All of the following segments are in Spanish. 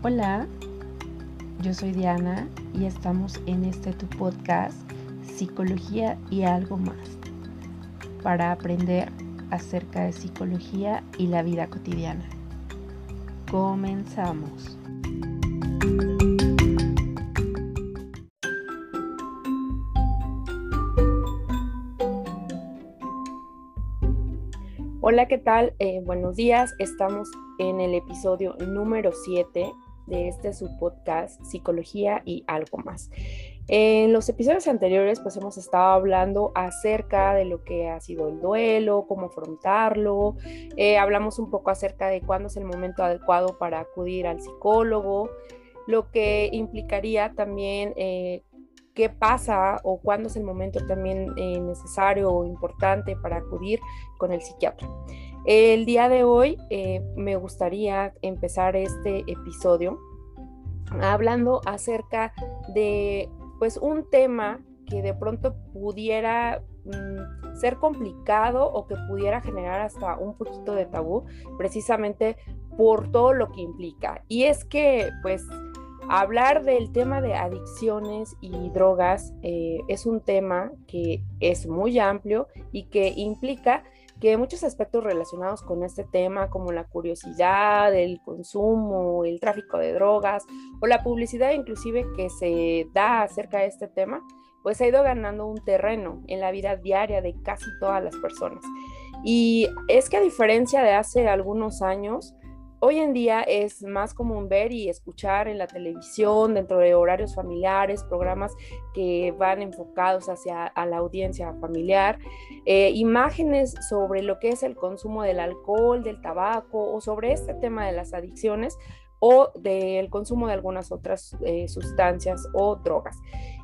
Hola, yo soy Diana y estamos en este tu podcast Psicología y algo más para aprender acerca de psicología y la vida cotidiana. Comenzamos. Hola, ¿qué tal? Eh, buenos días. Estamos en el episodio número 7 de este subpodcast Psicología y algo más. En los episodios anteriores pues hemos estado hablando acerca de lo que ha sido el duelo, cómo afrontarlo, eh, hablamos un poco acerca de cuándo es el momento adecuado para acudir al psicólogo, lo que implicaría también eh, qué pasa o cuándo es el momento también eh, necesario o importante para acudir con el psiquiatra. El día de hoy eh, me gustaría empezar este episodio hablando acerca de pues un tema que de pronto pudiera mm, ser complicado o que pudiera generar hasta un poquito de tabú precisamente por todo lo que implica. Y es que pues hablar del tema de adicciones y drogas eh, es un tema que es muy amplio y que implica que muchos aspectos relacionados con este tema, como la curiosidad, el consumo, el tráfico de drogas o la publicidad inclusive que se da acerca de este tema, pues ha ido ganando un terreno en la vida diaria de casi todas las personas. Y es que a diferencia de hace algunos años, Hoy en día es más común ver y escuchar en la televisión, dentro de horarios familiares, programas que van enfocados hacia la audiencia familiar, eh, imágenes sobre lo que es el consumo del alcohol, del tabaco o sobre este tema de las adicciones o del consumo de algunas otras eh, sustancias o drogas.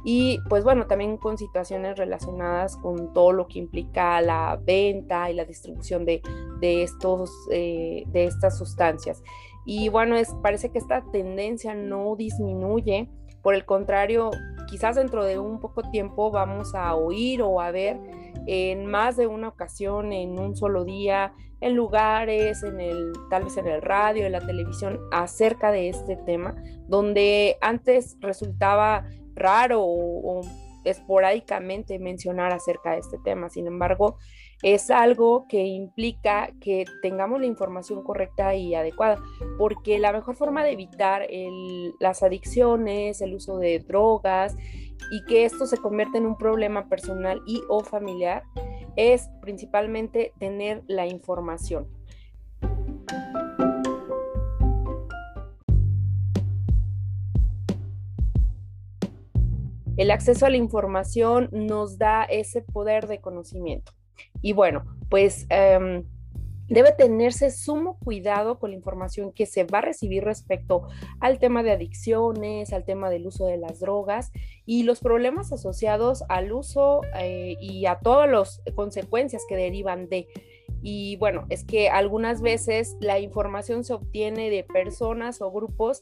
Y pues bueno, también con situaciones relacionadas con todo lo que implica la venta y la distribución de, estos, eh, de estas sustancias. Y bueno, es, parece que esta tendencia no disminuye, por el contrario, quizás dentro de un poco tiempo vamos a oír o a ver en más de una ocasión, en un solo día, en lugares, en el, tal vez en el radio, en la televisión, acerca de este tema, donde antes resultaba raro o, esporádicamente mencionar acerca de este tema. Sin embargo, es algo que implica que tengamos la información correcta y adecuada, porque la mejor forma de evitar las adicciones, el uso de drogas y que esto se convierta en un problema personal y o familiar es principalmente tener la información. El acceso a la información nos da ese poder de conocimiento. Y bueno, pues em, debe tenerse sumo cuidado con la información que se va a recibir respecto al tema de adicciones, al tema del uso de las drogas y los problemas asociados al uso eh, y a todas las consecuencias que derivan de. Y bueno, es que algunas veces la información se obtiene de personas o grupos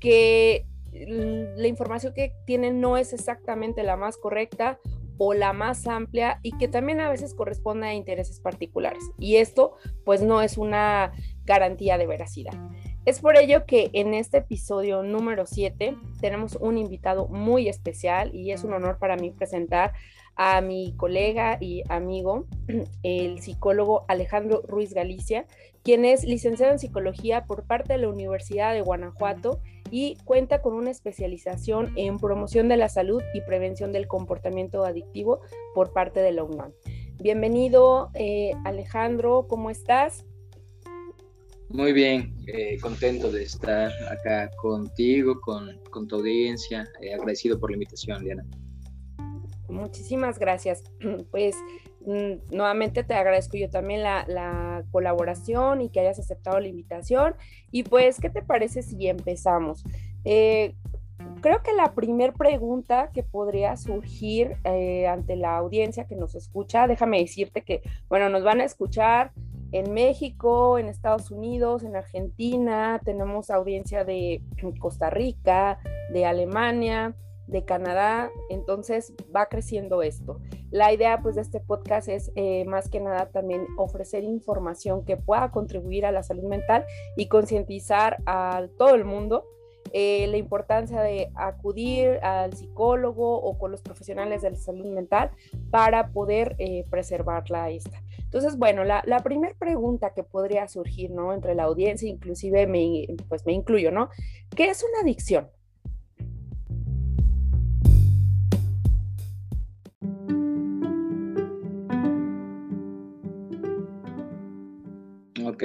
que la información que tienen no es exactamente la más correcta o la más amplia y que también a veces corresponde a intereses particulares. Y esto pues no es una garantía de veracidad. Es por ello que en este episodio número 7 tenemos un invitado muy especial y es un honor para mí presentar a mi colega y amigo, el psicólogo Alejandro Ruiz Galicia, quien es licenciado en psicología por parte de la Universidad de Guanajuato y cuenta con una especialización en promoción de la salud y prevención del comportamiento adictivo por parte de la UNAM. Bienvenido, eh, Alejandro, ¿cómo estás? Muy bien, eh, contento de estar acá contigo, con, tu audiencia, eh, agradecido por la invitación, Diana. Muchísimas gracias. Pues nuevamente te agradezco yo también la, colaboración y que hayas aceptado la invitación. Y pues, ¿qué te parece si empezamos? Eh, creo que la primera pregunta que podría surgir eh, ante la audiencia que nos escucha, déjame decirte que, bueno, nos van a escuchar en México, en Estados Unidos, en Argentina, tenemos audiencia de Costa Rica, de Alemania, de Canadá, entonces va creciendo esto. La idea pues de este podcast es eh, más que nada también ofrecer información que pueda contribuir a la salud mental y concientizar a todo el mundo eh, la importancia de acudir al psicólogo o con los profesionales de la salud mental para poder eh, preservarla esta. Entonces, bueno, la, la primera pregunta que podría surgir, ¿no? Entre la audiencia, inclusive me, pues me incluyo, ¿no? ¿Qué es una adicción? Ok,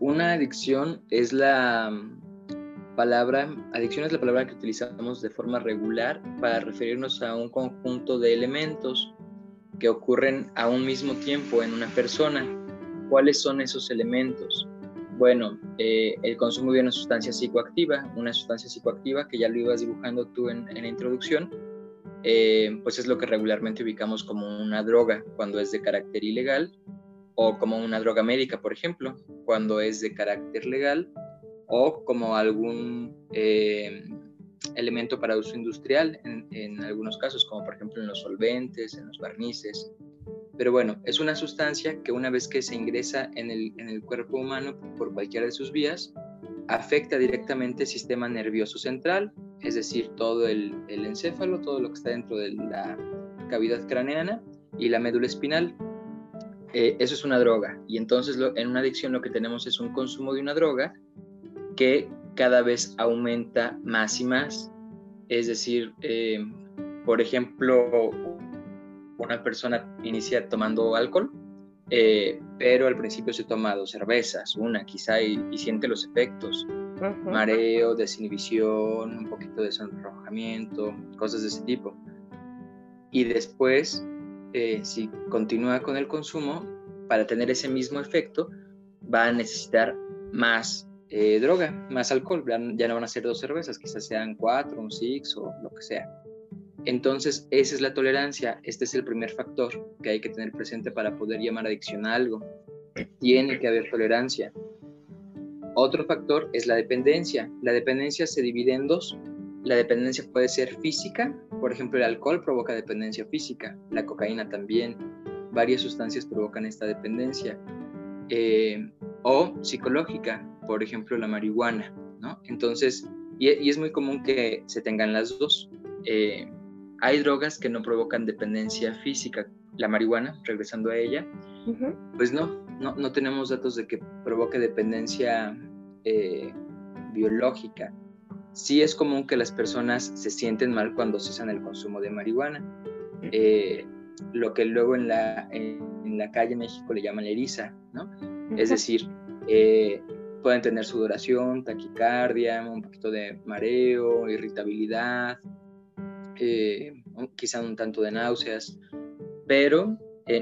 una adicción es la mm, palabra, adicción es la palabra que utilizamos de forma regular para referirnos a un conjunto de elementos que ocurren a un mismo tiempo en una persona. ¿Cuáles son esos elementos? Bueno, eh, el consumo de una sustancia psicoactiva, una sustancia psicoactiva que ya lo ibas dibujando tú en, la introducción, eh, pues es lo que regularmente ubicamos como una droga cuando es de carácter ilegal o como una droga médica, por ejemplo, cuando es de carácter legal, o como algún eh, elemento para uso industrial en, algunos casos, como por ejemplo en los solventes, en los barnices. Pero bueno, es una sustancia que una vez que se ingresa en el, en el cuerpo humano por cualquiera de sus vías, afecta directamente el sistema nervioso central, es decir, todo el, el encéfalo, todo lo que está dentro de la cavidad craneana y la médula espinal, eh, eso es una droga. Y entonces en una adicción lo que tenemos es un consumo de una droga que cada vez aumenta más y más. Es decir, eh, por ejemplo, una persona inicia tomando alcohol, eh, pero al principio se toma dos cervezas, una quizá, y, siente los efectos. Mareo, desinhibición, un poquito de sonrojamiento, cosas de ese tipo. Y después eh, si continúa con el consumo, para tener ese mismo efecto, va a necesitar más eh, droga, más alcohol. Ya no van a ser dos cervezas, quizás sean cuatro, un six o lo que sea. Entonces, esa es la tolerancia. Este es el primer factor que hay que tener presente para poder llamar adicción a algo. Tiene que haber tolerancia. Otro factor es la dependencia. La dependencia se divide en dos. La dependencia puede ser física, por ejemplo, el alcohol provoca dependencia física, la cocaína también, varias sustancias provocan esta dependencia, eh, o psicológica, por ejemplo, la marihuana, ¿no? Entonces, y, es muy común que se tengan las dos. Eh, hay drogas que no provocan dependencia física, la marihuana, regresando a ella, pues no, no, no, tenemos datos de que provoque dependencia eh, biológica sí es común que las personas se sienten mal cuando cesan el consumo de marihuana. Eh, lo que luego en la, en, la calle México le llaman eriza, ¿no? Es decir, eh, pueden tener sudoración, taquicardia, un poquito de mareo, irritabilidad, eh, quizá un tanto de náuseas, pero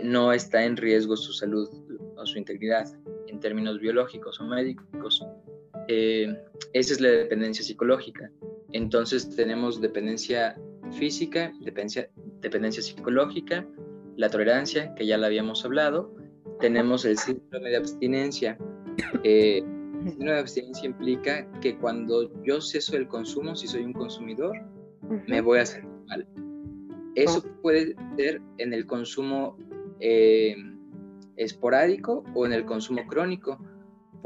no está en riesgo su salud o su integridad en términos biológicos o médicos. Eh, esa es la dependencia psicológica. Entonces tenemos dependencia física, dependencia, dependencia psicológica, la tolerancia, que ya la habíamos hablado, tenemos el síndrome de abstinencia. Eh, el síndrome de abstinencia implica que cuando yo ceso el consumo, si soy un consumidor, me voy a sentir mal. Eso puede ser en el consumo eh, esporádico o en el consumo crónico.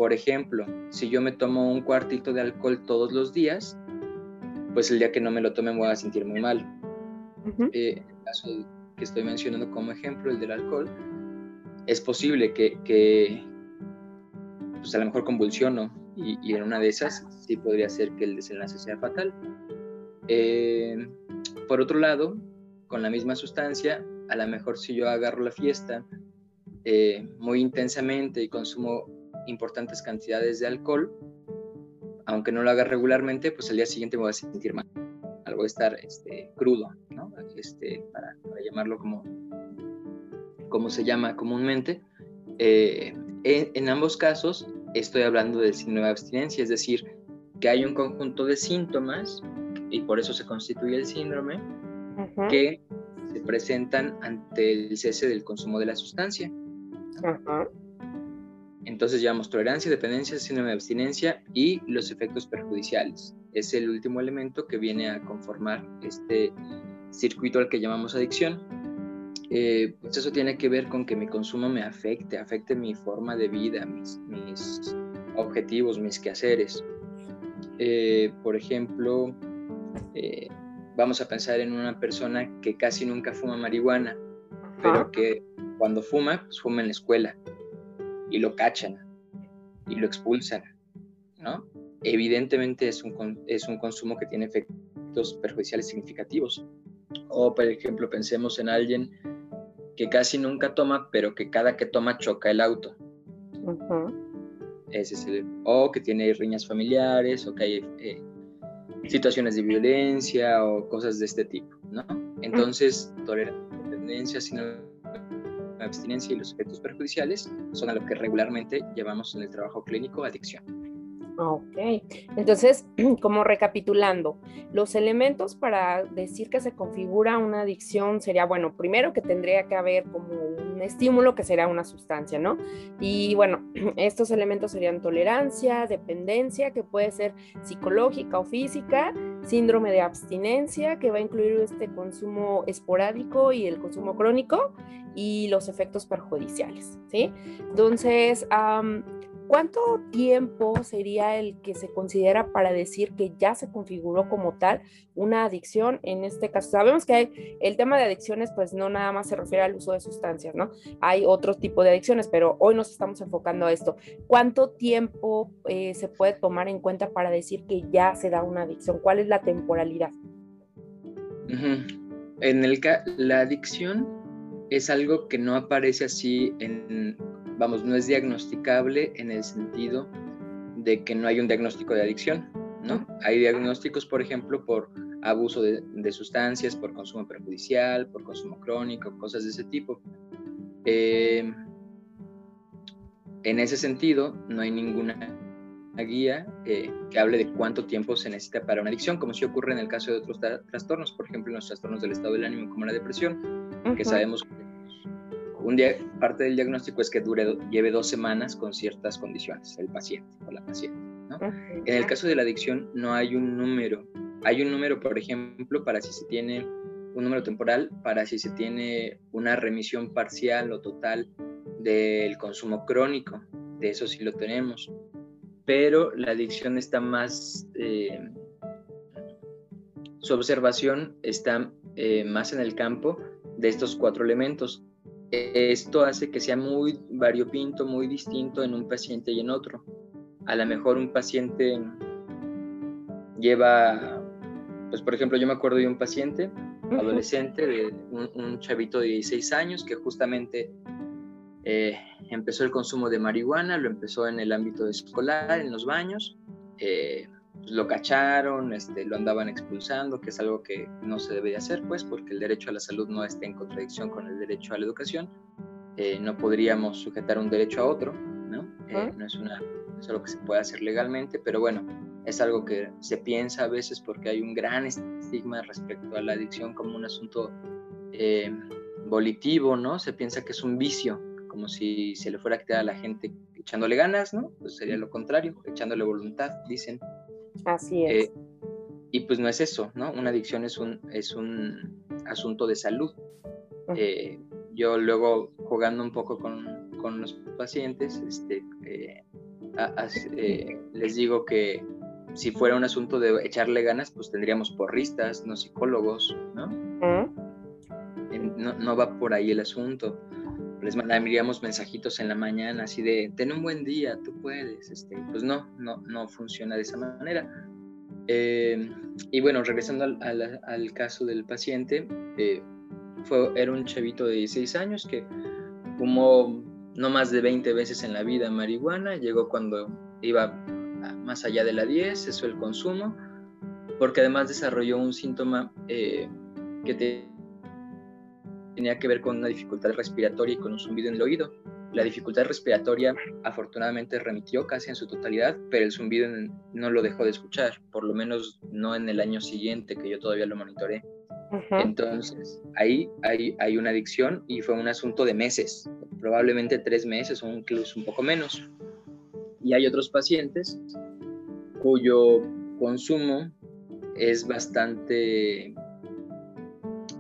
Por ejemplo, si yo me tomo un cuartito de alcohol todos los días, pues el día que no me lo tome me voy a sentir muy mal. Eh, en el caso que estoy mencionando como ejemplo, el del alcohol, es posible que, pues a lo mejor convulsiono y, en una de esas sí podría ser que el desenlace sea fatal. Eh, por otro lado, con la misma sustancia, a lo mejor si yo agarro la fiesta eh, muy intensamente y consumo importantes cantidades de alcohol, aunque no lo haga regularmente, pues al día siguiente me voy a sentir mal. Algo de estar este, crudo, ¿no? este, para, llamarlo como, como se llama comúnmente. Eh, en, ambos casos estoy hablando del síndrome de abstinencia, es decir, que hay un conjunto de síntomas, y por eso se constituye el síndrome, que se presentan ante el cese del consumo de la sustancia. Entonces llevamos tolerancia, dependencia, síndrome de abstinencia y los efectos perjudiciales. Es el último elemento que viene a conformar este circuito al que llamamos adicción. Eh, pues eso tiene que ver con que mi consumo me afecte, afecte mi forma de vida, mis, mis objetivos, mis quehaceres. eh, por ejemplo, eh, vamos a pensar en una persona que casi nunca fuma marihuana, pero que cuando fuma, pues fuma en la escuela y lo cachan y lo expulsan, ¿no? Evidentemente es un, es un consumo que tiene efectos perjudiciales significativos. O, por ejemplo, pensemos en alguien que casi nunca toma, pero que cada que toma choca el auto. Ese es el, o que tiene riñas familiares, o que hay eh, situaciones de violencia o cosas de este tipo, ¿no? Entonces, tolerancia, dependencia, sino abstinencia y los efectos perjudiciales son a lo que regularmente llevamos en el trabajo clínico adicción. Ok, entonces, como recapitulando, los elementos para decir que se configura una adicción sería, bueno, primero que tendría que haber como un estímulo que sería una sustancia, ¿no? Y bueno, estos elementos serían tolerancia, dependencia, que puede ser psicológica o física, síndrome de abstinencia, que va a incluir este consumo esporádico y el consumo crónico, y los efectos perjudiciales, ¿sí? Entonces, ¿Cuánto tiempo sería el que se considera para decir que ya se configuró como tal una adicción en este caso? Sabemos que el tema de adicciones pues no nada más se refiere al uso de sustancias, ¿no? Hay otro tipo de adicciones, pero hoy nos estamos enfocando a esto. ¿Cuánto tiempo eh, se puede tomar en cuenta para decir que ya se da una adicción? ¿Cuál es la temporalidad? En el la adicción es algo que no aparece así en vamos, no es diagnosticable en el sentido de que no hay un diagnóstico de adicción, ¿no? Hay diagnósticos, por ejemplo, por abuso de, sustancias, por consumo perjudicial, por consumo crónico, cosas de ese tipo. Eh, en ese sentido, no hay ninguna guía eh, que hable de cuánto tiempo se necesita para una adicción, como si ocurre en el caso de otros trastornos, por ejemplo, en los trastornos del estado del ánimo como la depresión, que sabemos que un día, parte del diagnóstico es que dure, lleve dos semanas con ciertas condiciones, el paciente o la paciente. En el caso de la adicción no hay un número. Hay un número, por ejemplo, para si se tiene un número temporal, para si se tiene una remisión parcial o total del consumo crónico. De eso sí lo tenemos. Pero la adicción está más... Eh, su observación está eh, más en el campo de estos cuatro elementos esto hace que sea muy variopinto, muy distinto en un paciente y en otro. A lo mejor un paciente lleva, pues por ejemplo, yo me acuerdo de un paciente adolescente, de un, chavito de 16 años que justamente eh, empezó el consumo de marihuana, lo empezó en el ámbito escolar, en los baños. Eh, lo cacharon, este, lo andaban expulsando, que es algo que no se debe hacer, pues, porque el derecho a la salud no está en contradicción con el derecho a la educación. Eh, no podríamos sujetar un derecho a otro, ¿no? Eh, no, es una, es algo que se puede hacer legalmente, pero bueno, es algo que se piensa a veces porque hay un gran estigma respecto a la adicción como un asunto eh, volitivo, ¿no? Se piensa que es un vicio, como si se le fuera a quitar a la gente echándole ganas, ¿no? Pues sería lo contrario, echándole voluntad, dicen. Así es. Eh, y pues no es eso, ¿no? Una adicción es un, es un asunto de salud. Eh, yo luego jugando un poco con, con los pacientes, este, eh, les digo que si fuera un asunto de echarle ganas, pues tendríamos porristas, no psicólogos, ¿no? no, no va por ahí el asunto les mandaríamos mensajitos en la mañana así de, ten un buen día, tú puedes. Este, pues no, no, no funciona de esa manera. Eh, y bueno, regresando al, caso del paciente, eh, fue, era un chavito de 16 años que fumó no más de 20 veces en la vida marihuana, llegó cuando iba más allá de la 10, eso el consumo, porque además desarrolló un síntoma eh, que tenía que ver con una dificultad respiratoria y con un zumbido en el oído. La dificultad respiratoria afortunadamente remitió casi en su totalidad, pero el zumbido no lo dejó de escuchar, por lo menos no en el año siguiente que yo todavía lo monitoré. Entonces, ahí hay, hay una adicción y fue un asunto de meses, probablemente tres meses o incluso un poco menos. Y hay otros pacientes cuyo consumo es bastante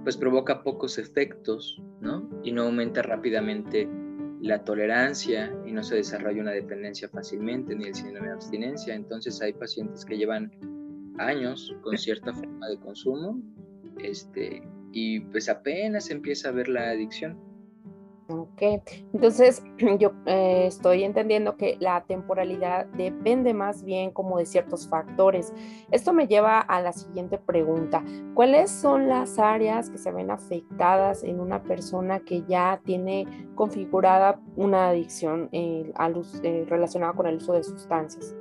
pues provoca pocos efectos, ¿no? Y no aumenta rápidamente la tolerancia y no se desarrolla una dependencia fácilmente ni el síndrome de abstinencia. Entonces hay pacientes que llevan años con cierta forma de consumo este, y pues apenas empieza a ver la adicción. Ok, entonces yo eh, estoy entendiendo que la temporalidad depende más bien como de ciertos factores. Esto me lleva a la siguiente pregunta. ¿Cuáles son las áreas que se ven afectadas en una persona que ya tiene configurada una adicción eh, eh, relacionada con el uso de sustancias?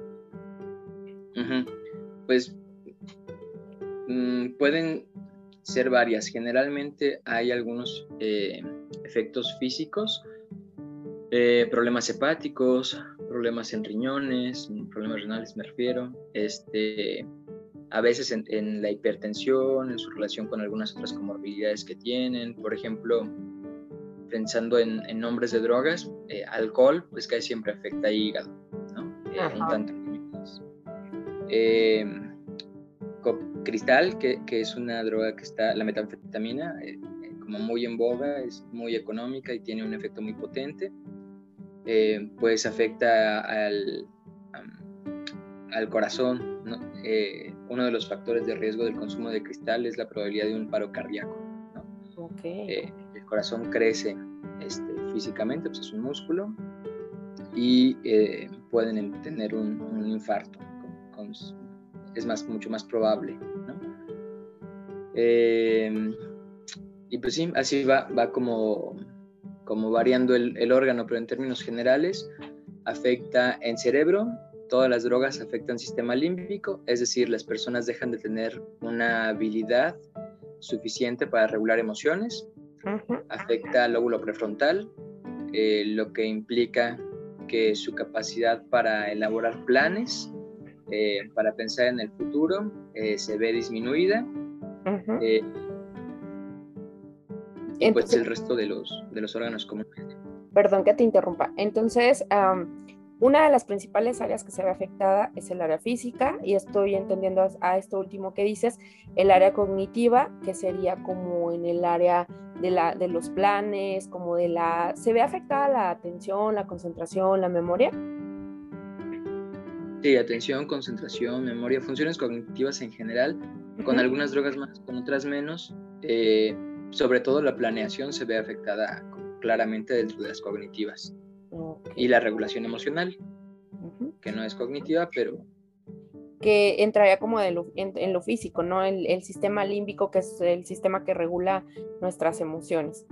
Pues mm, pueden ser varias. Generalmente hay algunos eh, efectos físicos, eh, problemas hepáticos, problemas en riñones, problemas renales me refiero, este, a veces en, la hipertensión, en su relación con algunas otras comorbilidades que tienen, por ejemplo, pensando en, nombres de drogas, eh, alcohol, pues que siempre afecta hígado, ¿no? tanto cristal, que, es una droga que está, la metanfetamina, eh, eh, como muy en boga, es muy económica y tiene un efecto muy potente, eh, pues afecta al, al corazón. uno de los factores de riesgo del consumo de cristal es la probabilidad de un paro cardíaco. el corazón crece este, físicamente, pues es un músculo, y pueden tener un, infarto con es más, mucho más probable. Eh, y pues sí, así va, va como, como variando el, órgano, pero en términos generales afecta en cerebro, todas las drogas afectan sistema límbico, es decir, las personas dejan de tener una habilidad suficiente para regular emociones, afecta al lóbulo prefrontal, eh, lo que implica que su capacidad para elaborar planes eh, para pensar en el futuro eh, se ve disminuida. Eh, y pues el resto de los, de los órganos comunes. Perdón que te interrumpa. Entonces, una de las principales áreas que se ve afectada es el área física y estoy entendiendo a, esto último que dices, el área cognitiva, que sería como en el área de, la, de los planes, como de la... ¿Se ve afectada la atención, la concentración, la memoria? Sí, atención, concentración, memoria, funciones cognitivas en general, con algunas drogas más, con otras menos. Eh, sobre todo la planeación se ve afectada claramente dentro de las cognitivas. Y la regulación emocional, que no es cognitiva, pero... Que entraría como en, lo físico, ¿no? El, sistema límbico, que es el sistema que regula nuestras emociones.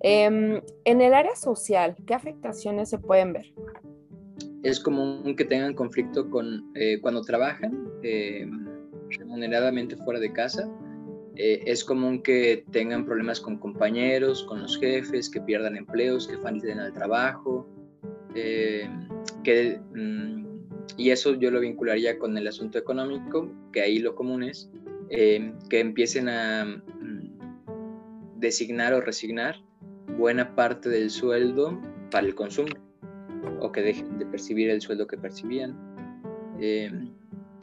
Em, en el área social, ¿qué afectaciones se pueden ver? Es común que tengan conflicto con eh, cuando trabajan eh, remuneradamente fuera de casa. Eh, es común que tengan problemas con compañeros, con los jefes, que pierdan empleos, que falten al trabajo. que, mm, y eso yo lo vincularía con el asunto económico, que ahí lo común es que empiecen a mm, designar o resignar buena parte del sueldo para el consumo o que dejen de percibir el sueldo que percibían. Eh,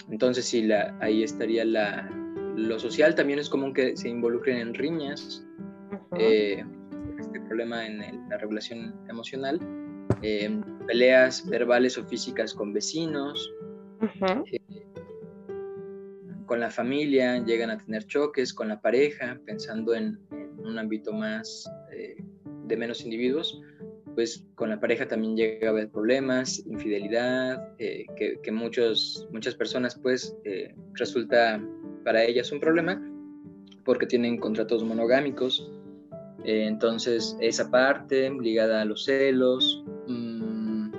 entonces, sí, la, ahí estaría la, lo social. También es común que se involucren en riñas, eh, este problema en la regulación emocional, eh, peleas verbales o físicas con vecinos, con la familia, llegan a tener choques con la pareja, pensando en, en un ámbito más de menos individuos pues con la pareja también llega a haber problemas, infidelidad, eh, que, muchos, muchas personas pues eh, resulta para ellas un problema porque tienen contratos monogámicos. Eh, entonces esa parte ligada a los celos, mm,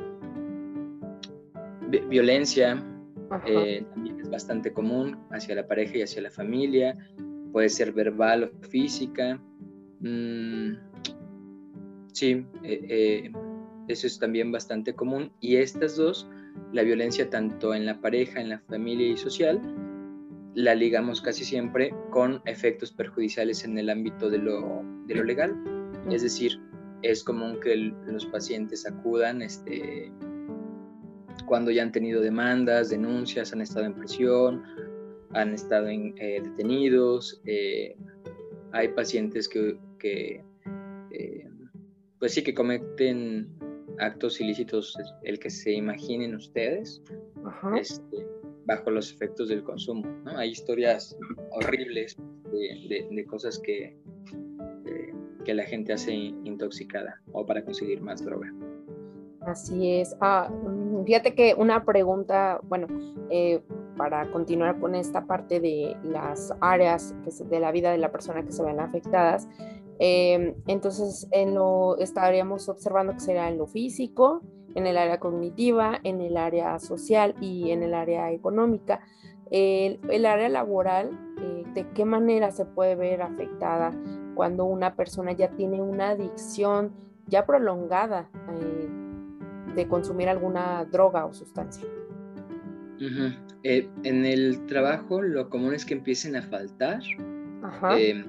violencia, también es bastante común hacia la pareja y hacia la familia, puede ser verbal o física. Mm, Sí, eh, eh, eso es también bastante común. Y estas dos, la violencia tanto en la pareja, en la familia y social, la ligamos casi siempre con efectos perjudiciales en el ámbito de lo, de lo legal. Es decir, es común que los pacientes acudan este, cuando ya han tenido demandas, denuncias, han estado en prisión, han estado en, eh, detenidos. hay pacientes que, que pues sí, que cometen actos ilícitos, el que se imaginen ustedes, este, bajo los efectos del consumo. ¿no? Hay historias horribles de, cosas que, que la gente hace intoxicada o para conseguir más droga. Así es. Ah, mm, fíjate que una pregunta, bueno, eh, para continuar con esta parte de las áreas de la vida de la persona que se ven afectadas, em, entonces en lo estaríamos observando que será en lo físico, en el área cognitiva, en el área social y en el área económica. El, el área laboral, eh, ¿de qué manera se puede ver afectada cuando una persona ya tiene una adicción ya prolongada? Eh, de consumir alguna droga o sustancia. Eh, en el trabajo lo común es que empiecen a faltar. Em,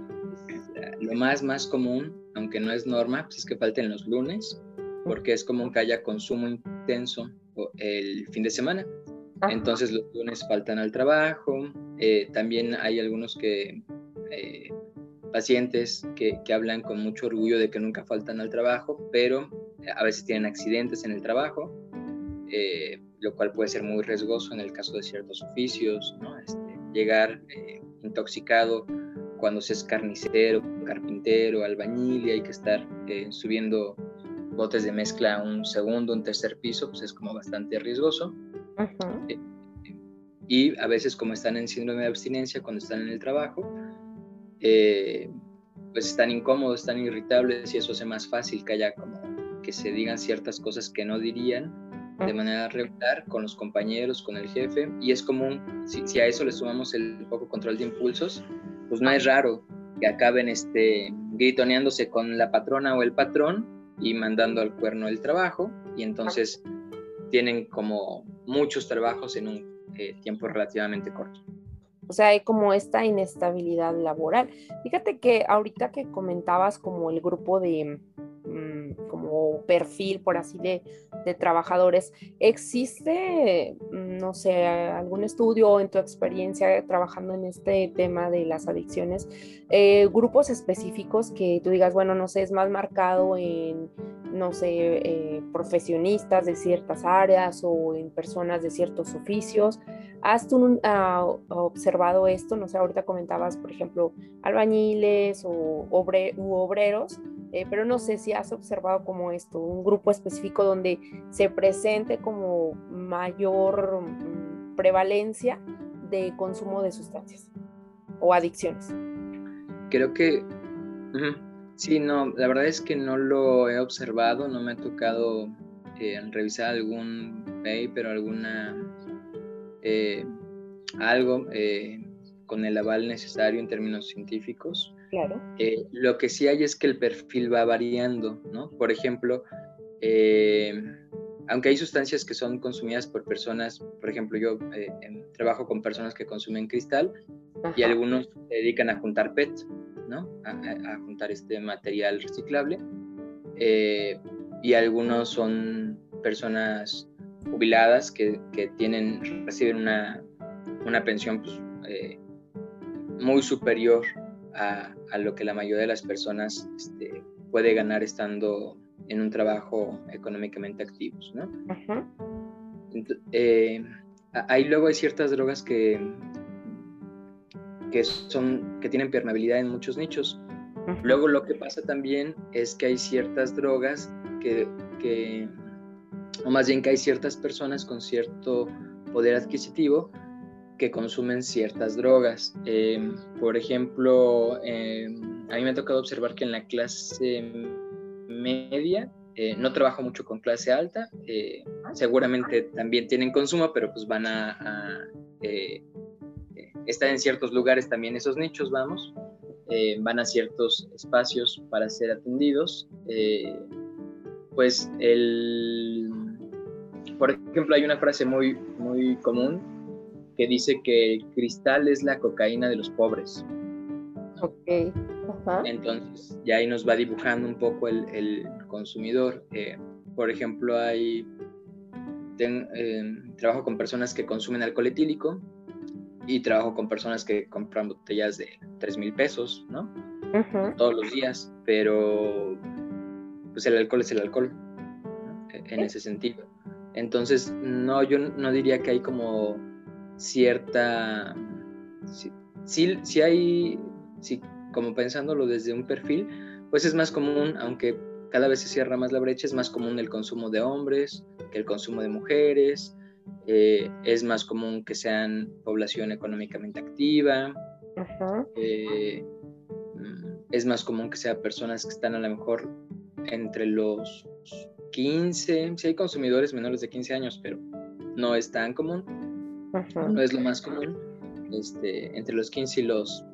lo más, más común, aunque no es norma, pues es que falten los lunes, porque es común que haya consumo intenso el fin de semana. Entonces los lunes faltan al trabajo. Eh, también hay algunos que eh, pacientes que, que, hablan con mucho orgullo de que nunca faltan al trabajo, pero a veces tienen accidentes en el trabajo, eh, lo cual puede ser muy riesgoso en el caso de ciertos oficios, ¿no? este, llegar eh, intoxicado cuando se es carnicero, carpintero, albañil y hay que estar eh, subiendo botes de mezcla a un segundo, un tercer piso, pues es como bastante riesgoso. y a veces como están en síndrome de abstinencia cuando están en el trabajo, pues están incómodos, están irritables y eso hace más fácil que haya como que se digan ciertas cosas que no dirían de manera regular con los compañeros, con el jefe, y es común, si, a eso le sumamos el poco control de impulsos, pues no es raro que acaben este, gritoneándose con la patrona o el patrón y mandando al cuerno el trabajo, y entonces tienen como muchos trabajos en un eh, tiempo relativamente corto. O sea, hay como esta inestabilidad laboral. Fíjate que ahorita que comentabas como el grupo de, Mm, perfil, por así de, de, trabajadores. ¿Existe, mm, no sé, algún estudio en tu experiencia trabajando en este tema de las adicciones, eh, grupos específicos que tú digas, bueno, no sé, es más marcado en, no sé, eh, profesionistas de ciertas áreas o en personas de ciertos oficios? ¿Has tú ah, observado esto? No sé, ahorita comentabas, por ejemplo, albañiles o u obreros eh, pero no sé si has observado como esto, un grupo específico donde se presente como mayor mm, prevalencia de consumo de sustancias o adicciones. Creo que sí, no, la verdad es que no lo he observado, no me ha tocado eh, revisar algún paper, alguna eh, algo con el aval necesario en términos científicos. Claro. Eh, lo que sí hay es que el perfil va variando, ¿no? Por ejemplo, eh, aunque hay sustancias que son consumidas por personas, por ejemplo, yo eh, trabajo con personas que consumen cristal y algunos se dedican a juntar PET, ¿no? A, juntar este material reciclable. y algunos son personas jubiladas que, que tienen, reciben una, una pensión pues, muy superior a, lo que la mayoría de las personas este, puede ganar estando en un trabajo económicamente activos, ¿no? Eh, ahí luego hay ciertas drogas que, que, son, que tienen permeabilidad en muchos nichos. Luego lo que pasa también es que hay ciertas drogas que, que, o más bien que hay ciertas personas con cierto poder adquisitivo que consumen ciertas drogas. Em, por ejemplo, em, a mí me ha tocado observar que en la clase media, eh, no trabajo mucho con clase alta, eh, seguramente también tienen consumo, pero pues van a, eh, estar en ciertos lugares también esos nichos, vamos, van a ciertos espacios para ser atendidos. pues el, por ejemplo, hay una frase muy, muy común que dice que el cristal es la cocaína de los pobres. Ok. Entonces, ya ahí nos va dibujando un poco el, consumidor. Eh, por ejemplo, hay eh, trabajo con personas que consumen alcohol etílico y trabajo con personas que compran botellas de 3 mil pesos, ¿no? Todos los días, pero pues el alcohol es el alcohol. Eh, en ese sentido. Entonces, no, yo no diría que hay como cierta... Sí, sí, hay, sí, como pensándolo desde un perfil, pues es más común, aunque cada vez se cierra más la brecha, es más común el consumo de hombres que el consumo de mujeres, eh, es más común que sean población económicamente activa, eh, mm, es más común que sean personas que están a lo mejor entre los 15, si hay consumidores menores de 15 años, pero no es tan común, no es lo más común, este, entre los 15 y los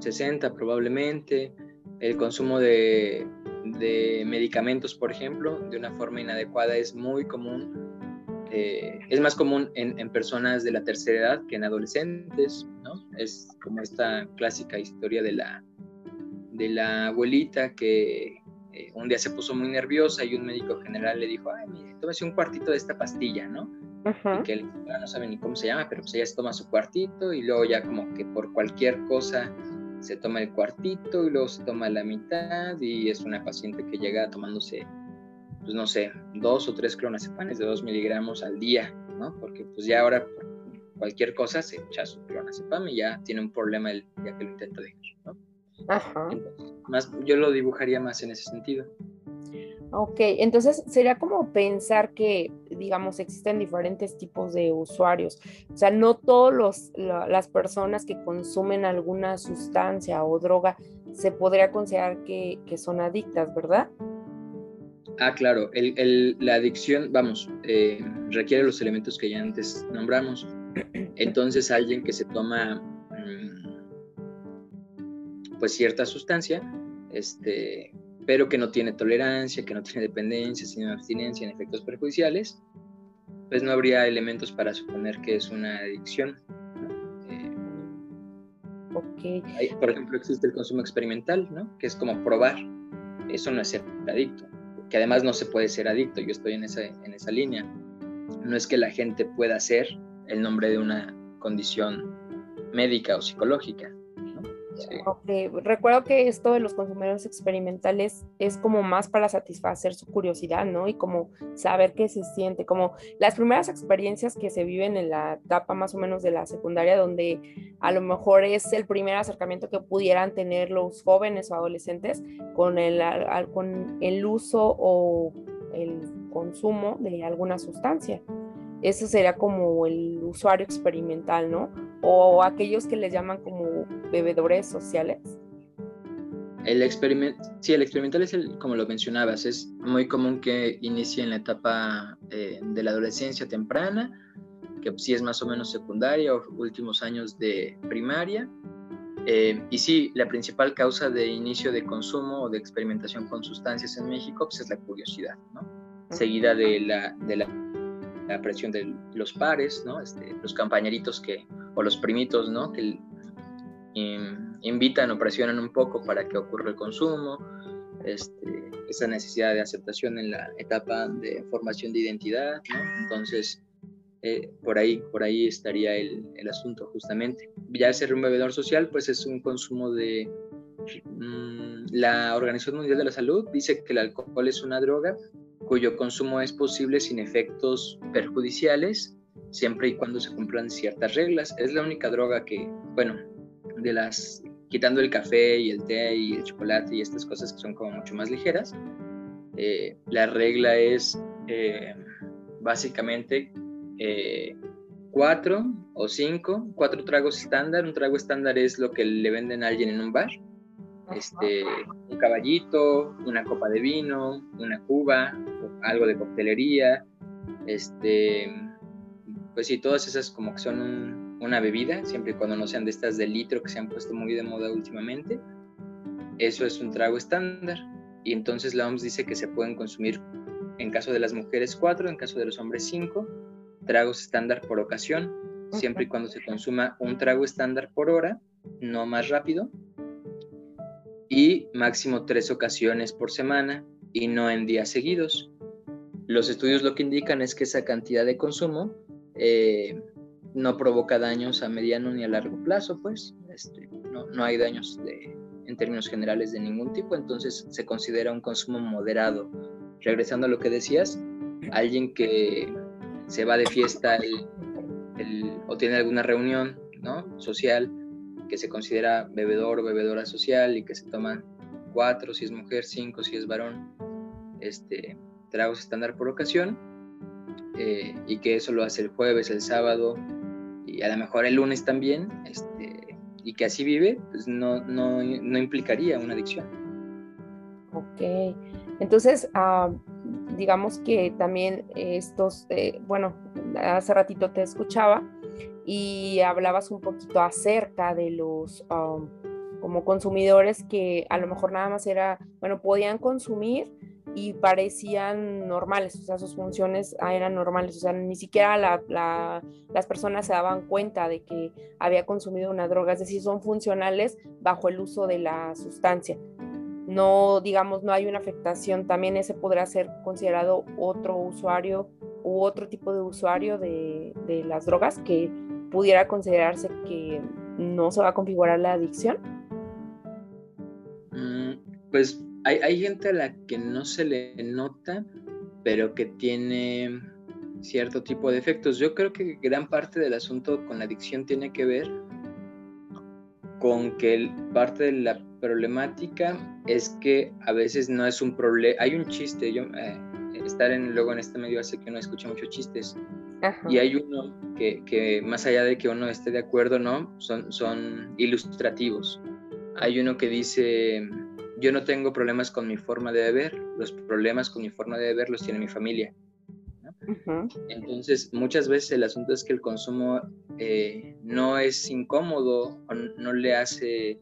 60 probablemente, el consumo de, de medicamentos, por ejemplo, de una forma inadecuada es muy común eh, es más común en, personas de la tercera edad que en adolescentes, ¿no? Es como esta clásica historia de la, de la abuelita que eh, un día se puso muy nerviosa y un médico general le dijo, ay, mire, tómese un cuartito de esta pastilla, ¿no? Y que no sabe ni cómo se llama, pero pues ella se toma su cuartito y luego ya como que por cualquier cosa se toma el cuartito y luego se toma la mitad y es una paciente que llega tomándose pues no sé, dos o tres clonazepanes de dos miligramos al día, ¿no? Porque pues ya ahora cualquier cosa se echa su clonazepam y ya tiene un problema el día que lo intenta dejar, ¿no? Ajá. más, yo lo dibujaría más en ese sentido. Ok, entonces sería como pensar que, digamos, existen diferentes tipos de usuarios. O sea, no todas las personas que consumen alguna sustancia o droga se podría considerar que, que son adictas, ¿verdad? Ah, claro, la adicción, vamos, eh, requiere los elementos que ya antes nombramos. Entonces, alguien que se toma mm, pues cierta sustancia, este, pero que no tiene tolerancia, que no tiene dependencia, sino abstinencia en efectos perjudiciales, pues no habría elementos para suponer que es una adicción. Eh, por ejemplo, existe el consumo experimental, ¿no? que es como probar. Eso no es ser adicto que además no se puede ser adicto, yo estoy en esa, en esa línea. No es que la gente pueda ser el nombre de una condición médica o psicológica. Recuerdo que esto de los consumidores experimentales es como más para satisfacer su curiosidad, ¿no? Y como saber qué se siente, como las primeras experiencias que se viven en la etapa más o menos de la secundaria, donde a lo mejor es el primer acercamiento que pudieran tener los jóvenes o adolescentes con el, con el uso o el consumo de alguna sustancia. Eso sería como el usuario experimental, ¿no? O aquellos que les llaman como bebedores sociales. El experimento, sí, el experimental es el, como lo mencionabas, es muy común que inicie en la etapa eh, de la adolescencia temprana, que sí es más o menos secundaria o últimos años de primaria. Eh, y sí, la principal causa de inicio de consumo o de experimentación con sustancias en México pues es la curiosidad, ¿no? Seguida de la, de la la presión de los pares, ¿no? Este, los compañeritos que, o los primitos, ¿no? Que invitan o presionan un poco para que ocurra el consumo, este, esa necesidad de aceptación en la etapa de formación de identidad, ¿no? Entonces, eh, por, ahí, por ahí estaría el, el, asunto justamente. Ya ser un bebedor social, pues es un consumo de... Mm, la Organización Mundial de la Salud dice que el alcohol es una droga cuyo consumo es posible sin efectos perjudiciales, siempre y cuando se cumplan ciertas reglas. Es la única droga que, bueno, de las, quitando el café y el té y el chocolate y estas cosas que son como mucho más ligeras, eh, la regla es eh, básicamente eh, cuatro o cinco, cuatro tragos estándar. Un trago estándar es lo que le venden a alguien en un bar. Este, un caballito, una copa de vino, una cuba, algo de coctelería, este, pues sí, todas esas como que son una bebida, siempre y cuando no sean de estas de litro que se han puesto muy de moda últimamente, eso es un trago estándar. Y entonces la OMS dice que se pueden consumir, en caso de las mujeres, cuatro, en caso de los hombres, cinco tragos estándar por ocasión, siempre y cuando se consuma un trago estándar por hora, no más rápido, y máximo tres ocasiones por semana y no en días seguidos. Los estudios lo que indican es que esa cantidad de consumo eh, no provoca daños a mediano ni a largo plazo, pues este, no, hay daños en términos generales de ningún tipo, entonces se considera un consumo moderado. Regresando a lo que decías, alguien que se va de fiesta o tiene alguna reunión ¿no? social que se considera bebedor o bebedora social y que se toman cuatro si es mujer, cinco si es varón, este, tragos estándar por ocasión, eh, y que eso lo hace el jueves, el sábado y a lo mejor el lunes también, este, y que así vive, pues no, no, no implicaría una adicción. Ok, entonces, ah, digamos que también estos, eh, bueno, hace ratito te escuchaba y hablabas un poquito acerca de los ah, como consumidores que a lo mejor nada más era, bueno, podían consumir y parecían normales, o sea, sus funciones eran normales, o sea, ni siquiera las personas se daban cuenta de que había consumido una droga, es decir, son funcionales bajo el uso de la sustancia. No, digamos, no hay una afectación, también ese podrá ser considerado otro usuario u otro tipo de usuario de, de las drogas que pudiera considerarse que no se va a configurar la adicción. Mm, pues hay, gente a la que no se le nota, pero que tiene cierto tipo de efectos. Yo creo que gran parte del asunto con la adicción tiene que ver con que parte de la problemática es que a veces no es un problema, hay un chiste, yo eh, estar en, luego en este medio hace que uno escucha muchos chistes y hay uno que, que, más allá de que uno esté de acuerdo, ¿no? Son, son ilustrativos. Hay uno que dice, yo no tengo problemas con mi forma de beber, los problemas con mi forma de beber los tiene mi familia. Entonces, muchas veces el asunto es que el consumo eh, no es incómodo, no le hace,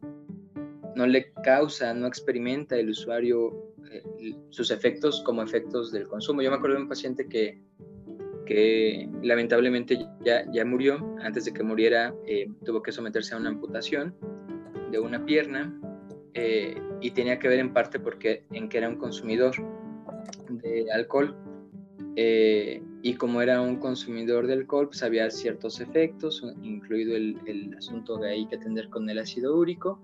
no le causa, no experimenta el usuario eh, sus efectos como efectos del consumo. Yo me acuerdo de un paciente que, que lamentablemente ya, ya murió. Antes de que muriera, eh, tuvo que someterse a una amputación de una pierna eh, y tenía que ver en parte porque en que era un consumidor de alcohol eh, y como era un consumidor de alcohol pues había ciertos efectos incluido el, el, asunto de ahí que atender con el ácido úrico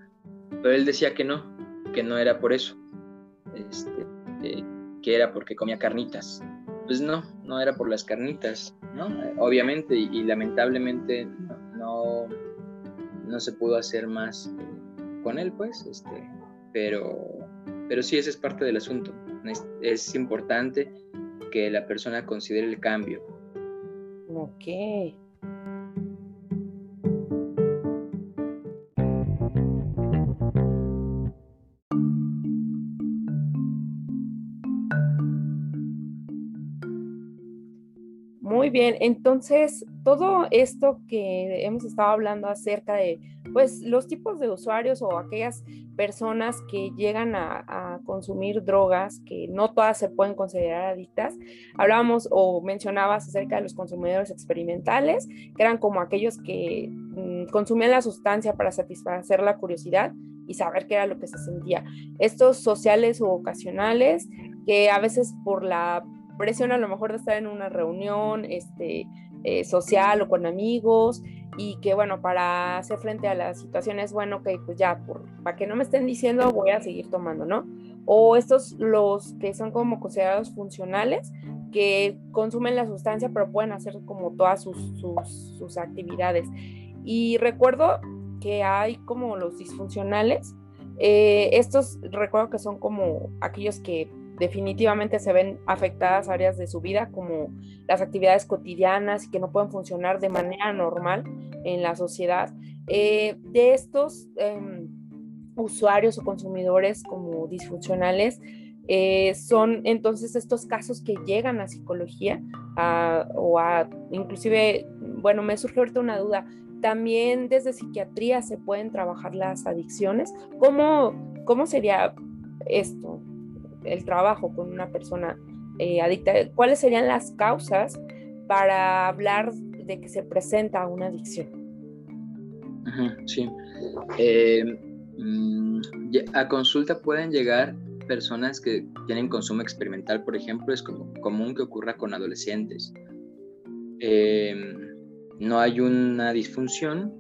pero él decía que no que no era por eso este, eh, que era porque comía carnitas. Pues no no era por las carnitas no obviamente y, lamentablemente no, no se pudo hacer más con él, pues, este, pero, pero sí, ese es parte del asunto. Es, importante que la persona considere el cambio. Ok. Muy bien, entonces todo esto que hemos estado hablando acerca de pues los tipos de usuarios o aquellas personas que llegan a, consumir drogas, que no todas se pueden considerar adictas. Hablábamos o mencionabas acerca de los consumidores experimentales, que eran como aquellos que mm, consumían la sustancia para satisfacer la curiosidad y saber qué era lo que se sentía. Estos sociales o ocasionales, que a veces por la presión a lo mejor de estar en una reunión este, eh, social o con amigos, y que bueno, para hacer frente a la situación es bueno que pues ya, para que no me estén diciendo voy a seguir tomando, ¿no? O estos los que son como considerados funcionales, que consumen la sustancia pero pueden hacer como todas sus, sus, actividades. Y recuerdo que hay como los disfuncionales, eh, estos recuerdo que son como aquellos que definitivamente se ven afectadas áreas de su vida como las actividades cotidianas y que no pueden funcionar de manera normal en la sociedad. Eh, de estos em, usuarios o consumidores como disfuncionales, eh, son entonces estos casos que llegan a psicología o a inclusive, bueno, me surge ahorita una duda, también desde psiquiatría se pueden trabajar las adicciones. ¿Cómo, cómo sería esto? El trabajo con una persona eh, adicta, ¿cuáles serían las causas para hablar de que se presenta una adicción? sí. Eh, mm, a consulta pueden llegar personas que tienen consumo experimental, por ejemplo, es como común que ocurra con adolescentes. Em, no hay una disfunción,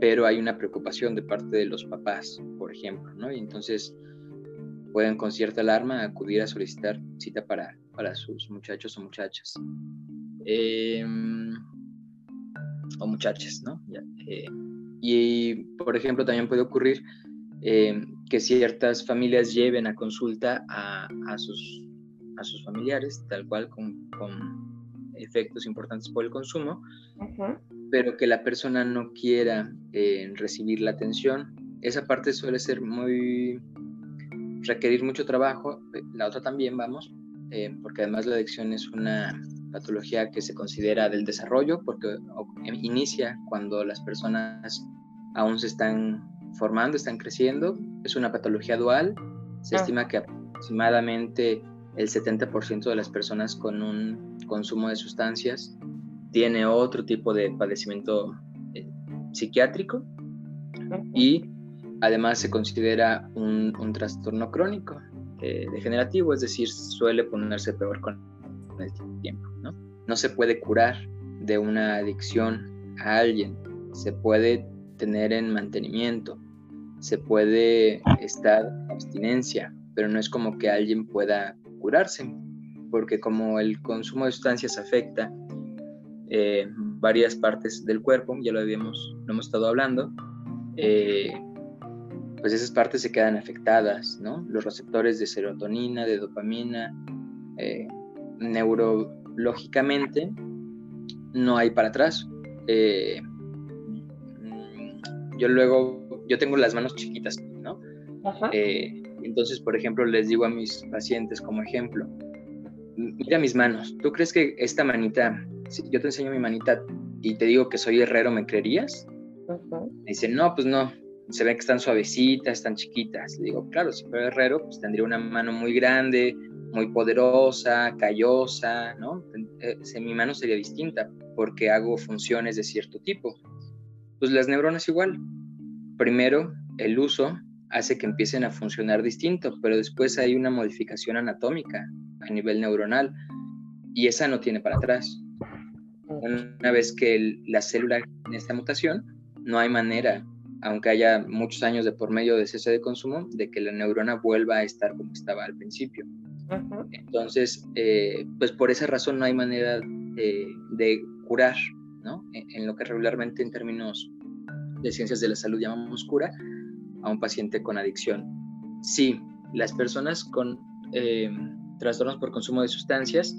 pero hay una preocupación de parte de los papás, por ejemplo, ¿no? Y entonces pueden con cierta alarma acudir a solicitar cita para, para sus muchachos o muchachas. Em, o muchachas, ¿no? Eh, y, por ejemplo, también puede ocurrir em, que ciertas familias lleven a consulta a, a, sus, a sus familiares, tal cual con, con efectos importantes por el consumo, pero que la persona no quiera eh, recibir la atención. Esa parte suele ser muy requerir mucho trabajo, la otra también, vamos, eh, porque además la adicción es una patología que se considera del desarrollo, porque inicia cuando las personas aún se están formando, están creciendo, es una patología dual, se ah. estima que aproximadamente el 70% de las personas con un consumo de sustancias tiene otro tipo de padecimiento eh, psiquiátrico y además se considera un, trastorno crónico eh, degenerativo, es decir, suele ponerse peor con el tiempo. ¿no? no se puede curar de una adicción a alguien, se puede tener en mantenimiento, se puede estar en abstinencia, pero no es como que alguien pueda curarse, porque como el consumo de sustancias afecta eh, varias partes del cuerpo, ya lo habíamos, lo hemos estado hablando, eh, pues esas partes se quedan afectadas, ¿no? Los receptores de serotonina, de dopamina, eh, neurológicamente no hay para atrás. yo luego, yo tengo las manos chiquitas, ¿no? Ajá. Entonces, por ejemplo, les digo a mis pacientes como ejemplo, mira mis manos, ¿tú crees que esta manita, si yo te enseño mi manita y te digo que soy herrero, ¿me creerías? Me dicen, no, pues no, se ven que están suavecitas, están chiquitas. Le digo, claro, si fuera herrero, pues tendría una mano muy grande, muy poderosa, callosa, ¿no? Eh, mi mano sería distinta porque hago funciones de cierto tipo. Pues las neuronas igual. Primero, el uso hace que empiecen a funcionar distinto, pero después hay una modificación anatómica a nivel neuronal y esa no tiene para atrás. Una vez que la célula tiene esta mutación, no hay manera, aunque haya muchos años de por medio de cese de consumo, de que la neurona vuelva a estar como estaba al principio. Entonces, eh, pues por esa razón no hay manera de curar, ¿no? en, lo que regularmente en términos de ciencias de la salud llamamos cura, a un paciente con adicción. Sí, las personas con eh, trastornos por consumo de sustancias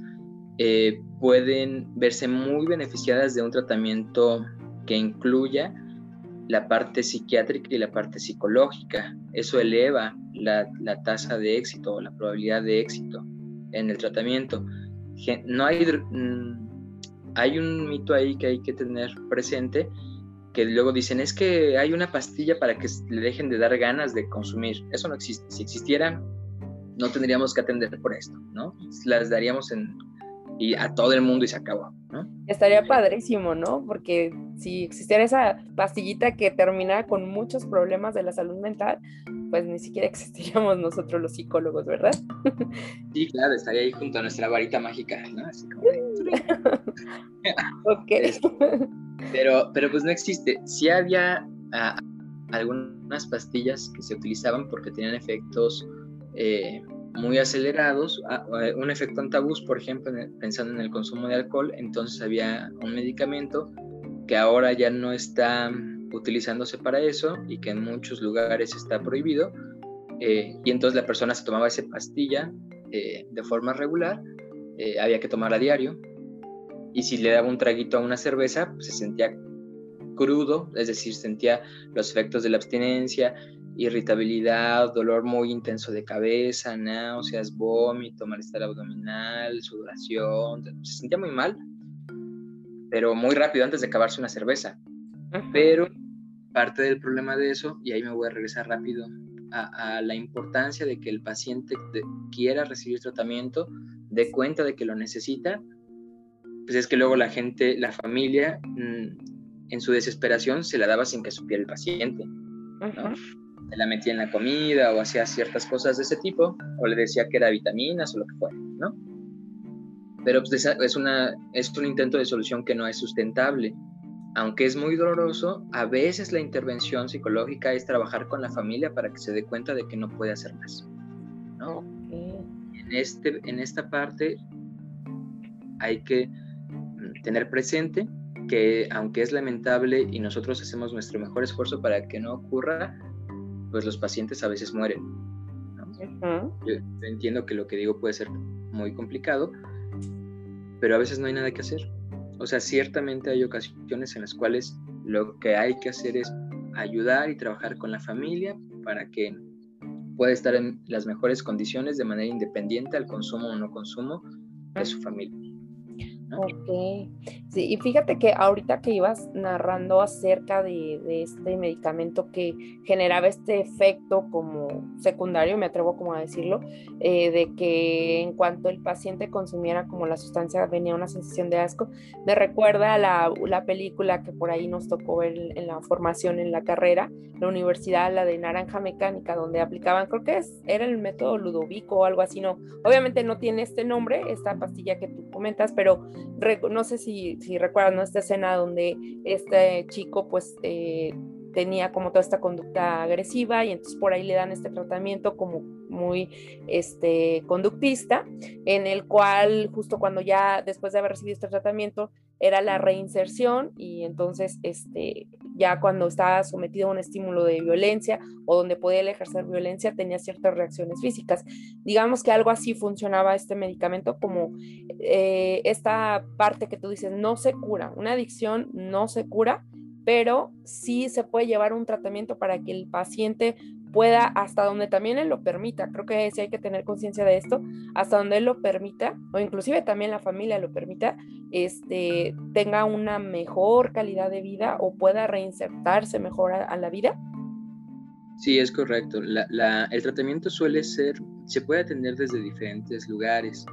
eh, pueden verse muy beneficiadas de un tratamiento que incluya la parte psiquiátrica y la parte psicológica. Eso eleva la, la tasa de éxito o la probabilidad de éxito en el tratamiento. No hay, mm, hay un mito ahí que hay que tener presente que luego dicen es que hay una pastilla para que le dejen de dar ganas de consumir. Eso no existe. Si existiera, no tendríamos que atender por esto, ¿no? Las daríamos en, y a todo el mundo y se acabó, ¿no? Estaría padrísimo, ¿no? Porque si existiera esa pastillita que terminara con muchos problemas de la salud mental, pues ni siquiera existiríamos nosotros los psicólogos, ¿verdad? Sí, claro, estaría ahí junto a nuestra varita mágica, ¿no? Así como ok. Pero, pero pues no existe. Sí había ah, algunas pastillas que se utilizaban porque tenían efectos eh, muy acelerados, eh, un efecto antabús, por ejemplo, pensando en el consumo de alcohol, entonces había un medicamento que ahora ya no está utilizándose para eso y que en muchos lugares está prohibido, eh, y entonces la persona se tomaba esa pastilla de forma regular, había que tomar a diario, y si le daba un traguito a una cerveza, pues se sentía crudo, es decir, sentía los efectos de la abstinencia, irritabilidad, dolor muy intenso de cabeza, náuseas, vómito, malestar abdominal, sudoración, se sentía muy mal, pero muy rápido antes de acabarse una cerveza. Pero parte del problema de eso, y ahí me voy a regresar rápido a, a la importancia de que el paciente quiera recibir tratamiento, dé cuenta de que lo necesita pues es que luego la gente, la familia, mm, en su desesperación se la daba sin que supiera el paciente. ¿no? La metía en la comida o hacía ciertas cosas de ese tipo, o le decía que era vitaminas o lo que fuera, ¿no? Pero pues, es, una, es un intento de solución que no es sustentable. Aunque es muy doloroso, a veces la intervención psicológica es trabajar con la familia para que se dé cuenta de que no puede hacer más. ¿no? En, este, en esta parte hay que mm, tener presente que aunque es lamentable y nosotros hacemos nuestro mejor esfuerzo para que no ocurra, pues los pacientes a veces mueren. yo, entiendo que lo que digo puede ser muy complicado, pero a veces no hay nada que hacer. O sea, ciertamente hay ocasiones en las cuales lo que hay que hacer es ayudar y trabajar con la familia para que pueda estar en las mejores condiciones de manera independiente al consumo o no consumo de su familia. Ok. Sí, y fíjate que ahorita que ibas narrando acerca de, este medicamento que generaba este efecto como secundario, me atrevo como a decirlo, eh, de que en cuanto el paciente consumiera como la sustancia venía una sensación de asco, me recuerda a la, la película que por ahí nos tocó ver en la formación en la carrera, la universidad, la de naranja mecánica, donde aplicaban, creo que es, era el método Ludovico o algo así, no, obviamente no tiene este nombre, esta pastilla que tú comentas, pero no sé si, si recuerdan esta escena donde este chico pues eh, tenía como toda esta conducta agresiva y entonces por ahí le dan este tratamiento como muy este conductista en el cual justo cuando ya después de haber recibido este tratamiento era la reinserción y entonces este ya cuando estaba sometido a un estímulo de violencia o donde podía ejercer violencia tenía ciertas reacciones físicas. Digamos que algo así funcionaba este medicamento como eh, esta parte que tú dices no se cura, una adicción no se cura, pero sí se puede llevar un tratamiento para que el paciente pueda, hasta donde también él lo permita, creo que sí hay que tener conciencia de esto, hasta donde él lo permita, o inclusive también la familia lo permita, este, tenga una mejor calidad de vida o pueda reinsertarse mejor a, la vida. Sí, es correcto. el tratamiento suele ser, se puede atender desde diferentes lugares.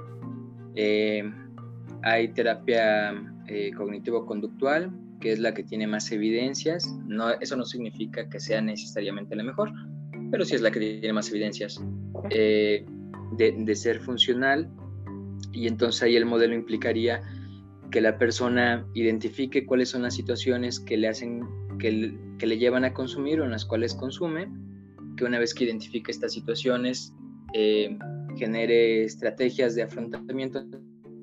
Eh, hay terapia eh, cognitivo-conductual, que es la que tiene más evidencias. No, eso no significa que sea necesariamente la mejor, pero sí es la que tiene más evidencias eh, de, ser funcional. Y entonces ahí el modelo implicaría que la persona identifique cuáles son las situaciones que le hacen, que, que le llevan a consumir o en las cuales consume, que una vez que identifique estas situaciones, eh, genere estrategias de afrontamiento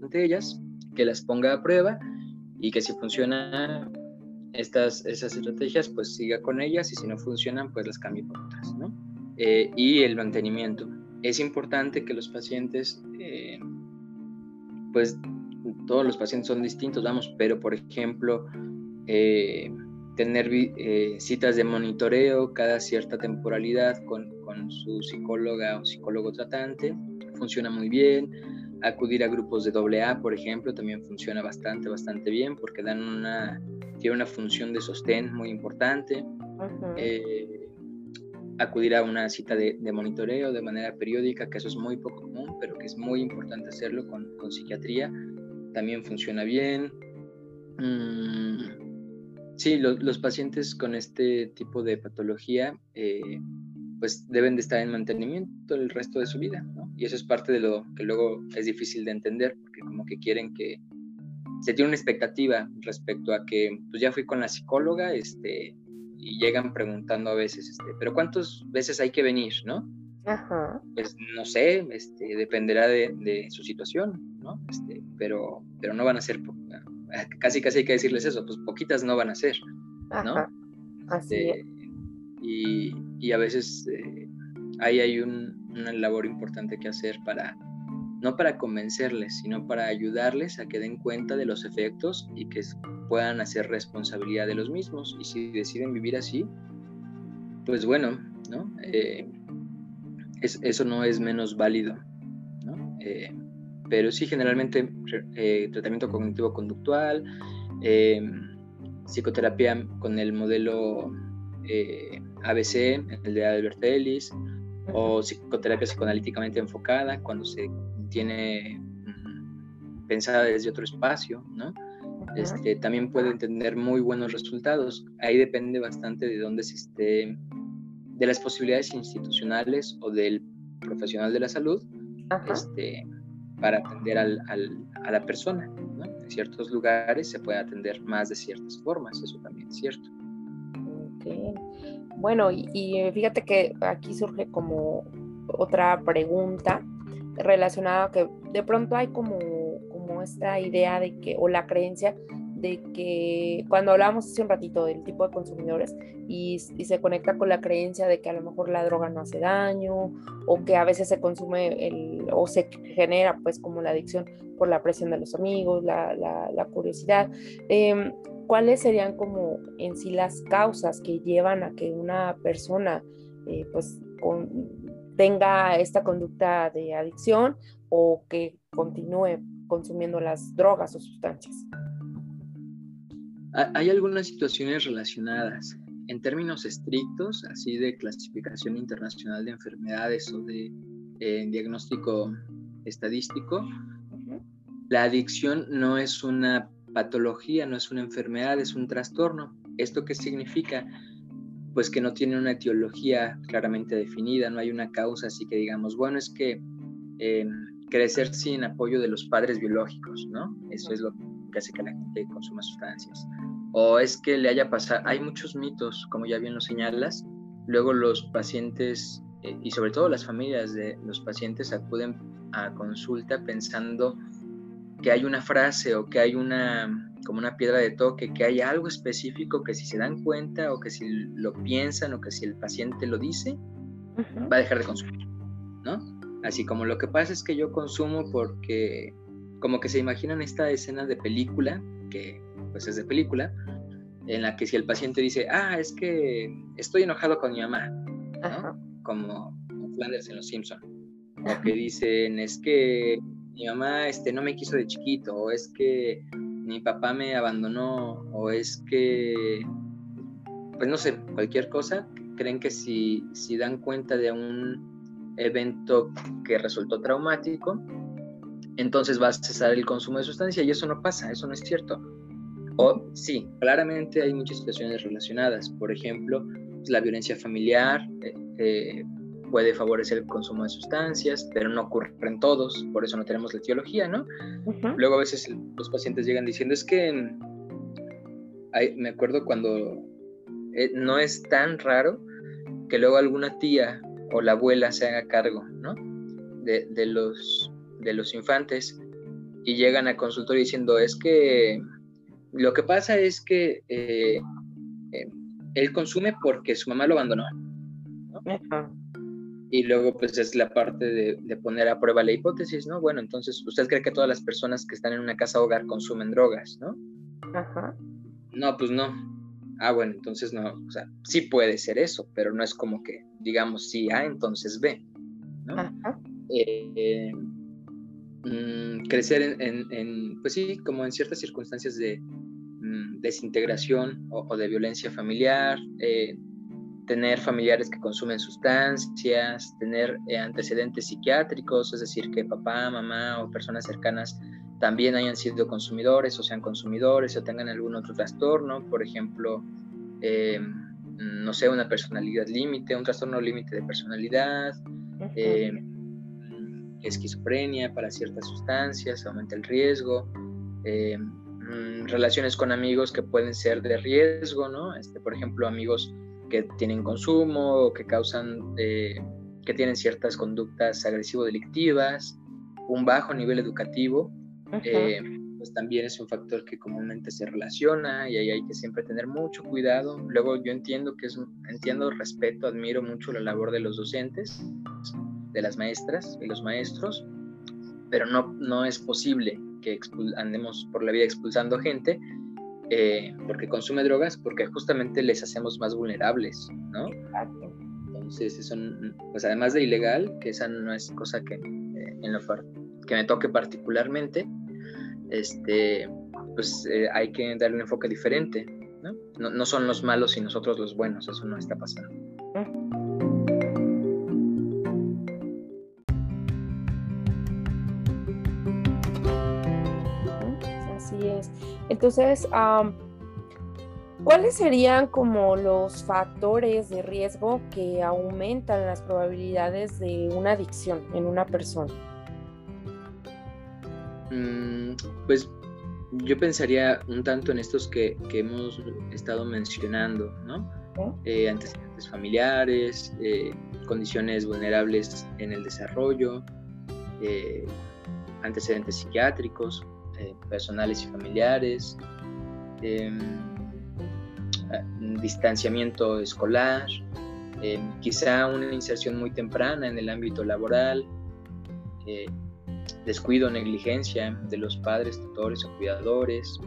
ante ellas, que las ponga a prueba y que si funciona estas, esas estrategias, pues siga con ellas y si no funcionan, pues las cambie por otras, ¿no? Eh, y el mantenimiento. Es importante que los pacientes, eh, pues todos los pacientes son distintos, vamos, pero por ejemplo, eh, tener citas de monitoreo cada cierta temporalidad con, con su psicóloga o psicólogo tratante funciona muy bien acudir a grupos de AA, por ejemplo, también funciona bastante, bastante bien porque dan una, tiene una función de sostén muy importante. Eh, acudir a una cita de, monitoreo de manera periódica, que eso es muy poco común, pero que es muy importante hacerlo con, psiquiatría, también funciona bien. Mm, sí, los pacientes con este tipo de patología eh, pues deben de estar en mantenimiento el resto de su vida, ¿no? Y eso es parte de lo que luego es difícil de entender, porque como que quieren que se tiene una expectativa respecto a que, pues ya fui con la psicóloga, este, y llegan preguntando a veces, este, pero ¿cuántas veces hay que venir, no? Ajá. Pues no sé, este, dependerá de, su situación, ¿no? Este, pero, pero no van a ser, casi casi hay que decirles eso, pues poquitas no van a ser, ¿no? Así este, y, y a veces eh, ahí hay una labor importante que hacer para, no para convencerles, sino para ayudarles a que den cuenta de los efectos y que puedan hacer responsabilidad de los mismos. Y si deciden vivir así, pues bueno, ¿no? Eh, eso no es menos válido, ¿no? Eh, pero sí, generalmente tratamiento cognitivo-conductual, psicoterapia con el modelo ABC, el de Albert Ellis, o psicoterapia psicoanalíticamente enfocada, cuando se tiene mm, pensada desde otro espacio, ¿no? Este, también puede tener muy buenos resultados. Ahí depende bastante de dónde se esté, de las posibilidades institucionales o del profesional de la salud este, para atender al, a la persona. ¿no? En ciertos lugares se puede atender más de ciertas formas, eso también es cierto. Bueno, y, fíjate que aquí surge como otra pregunta relacionada que de pronto hay como, como esta idea de que, o la creencia de que cuando hablábamos hace un ratito del tipo de consumidores y, se conecta con la creencia de que a lo mejor la droga no hace daño o que a veces se consume el, o se genera pues como la adicción por la presión de los amigos, la, la, curiosidad. Em, ¿Cuáles serían como en sí las causas que llevan a que una persona eh, pues tenga esta conducta de adicción o que continúe consumiendo las drogas o sustancias? Hay algunas situaciones relacionadas. En términos estrictos, así de clasificación internacional de enfermedades o de eh, diagnóstico estadístico, la adicción no es una patología, no es una enfermedad, es un trastorno. ¿Esto qué significa? Pues que no tiene una etiología claramente definida, no hay una causa así que digamos, bueno, es que eh, crecer sin apoyo de los padres biológicos, ¿no? Eso es lo que hace que la gente consuma sustancias o es que le haya pasado, hay muchos mitos, como ya bien lo señalas, luego los pacientes eh, y sobre todo las familias de los pacientes acuden a consulta pensando que hay una frase o que hay una como una piedra de toque, que hay algo específico que si se dan cuenta o que si lo piensan o que si el paciente lo dice, va a dejar de consumir, ¿no? Así como lo que pasa es que yo consumo porque como que se imaginan esta escena de película que pues es de película, en la que si el paciente dice, ah, es que estoy enojado con mi mamá, como Flanders en Los Simpson, o que dicen, es que mi mamá este, no me quiso de chiquito, o es que mi papá me abandonó, o es que, pues no sé, cualquier cosa, creen que si, si dan cuenta de un evento que resultó traumático, entonces va a cesar el consumo de sustancia y eso no pasa, eso no es cierto. O sí, claramente hay muchas situaciones relacionadas. Por ejemplo, pues, la violencia familiar eh, eh, puede favorecer el consumo de sustancias, pero no ocurre en todos, por eso no tenemos la etiología, ¿no? Luego a veces los pacientes llegan diciendo, es que me acuerdo cuando eh, no es tan raro que luego alguna tía o la abuela se haga cargo, ¿no? De, de los, de los infantes y llegan al consultorio diciendo, es que lo que pasa es que eh, eh, él consume porque su mamá lo abandonó. Y luego pues es la parte de, poner a prueba la hipótesis, ¿no? Bueno, entonces, ¿usted cree que todas las personas que están en una casa hogar consumen drogas, ¿no? Ajá. No, pues no. Ah, bueno, entonces no, o sea, sí puede ser eso, pero no es como que digamos sí A, entonces B, ¿no? Ajá. Eh, mm, crecer en, pues sí, como en ciertas circunstancias de, Mm, desintegración o, de violencia familiar, eh, tener familiares que consumen sustancias, tener eh, antecedentes psiquiátricos, es decir, que papá, mamá o personas cercanas también hayan sido consumidores o sean consumidores o tengan algún otro trastorno, por ejemplo, eh, no sé, una personalidad límite, un trastorno límite de personalidad, esquizofrenia para ciertas sustancias, aumenta el riesgo. Mm, relaciones con amigos que pueden ser de riesgo, ¿no? Este, por ejemplo, amigos que tienen consumo que causan, eh, que tienen ciertas conductas agresivo-delictivas, un bajo nivel educativo, eh, pues también es un factor que comúnmente se relaciona y ahí hay que siempre tener mucho cuidado. Luego yo entiendo que es, entiendo, respeto, admiro mucho la labor de los docentes, de las maestras y los maestros, pero no, no es posible que andemos por la vida expulsando gente eh, porque consume drogas, porque justamente les hacemos más vulnerables, ¿no? Entonces, eso, pues además de ilegal, que esa no es cosa que, eh, en lo que me toque particularmente, este, pues eh, hay que darle un enfoque diferente, ¿no? ¿no? ¿no? son los malos y nosotros los buenos, eso no está pasando. Entonces, ¿cuáles serían como los factores de riesgo que aumentan las probabilidades de una adicción en una persona? Mm, pues yo pensaría un tanto en estos que, hemos estado mencionando, ¿no? eh, antecedentes familiares, eh, condiciones vulnerables en el desarrollo, eh, antecedentes psiquiátricos, personales y familiares, em, distanciamiento escolar, em, quizá una inserción muy temprana en el ámbito laboral, descuido, negligencia de los padres, tutores o cuidadores.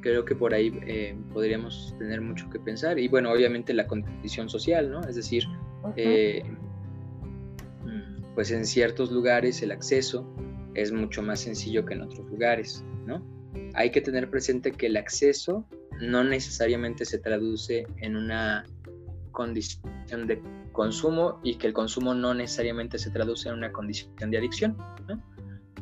Creo que por ahí eh, podríamos tener mucho que pensar. Y bueno, obviamente la condición social, ¿no? Es decir, eh, pues en ciertos lugares el acceso es mucho más sencillo que en otros lugares, ¿no? Hay que tener presente que el acceso no necesariamente se traduce en una condición de consumo y que el consumo no necesariamente se traduce en una condición de adicción.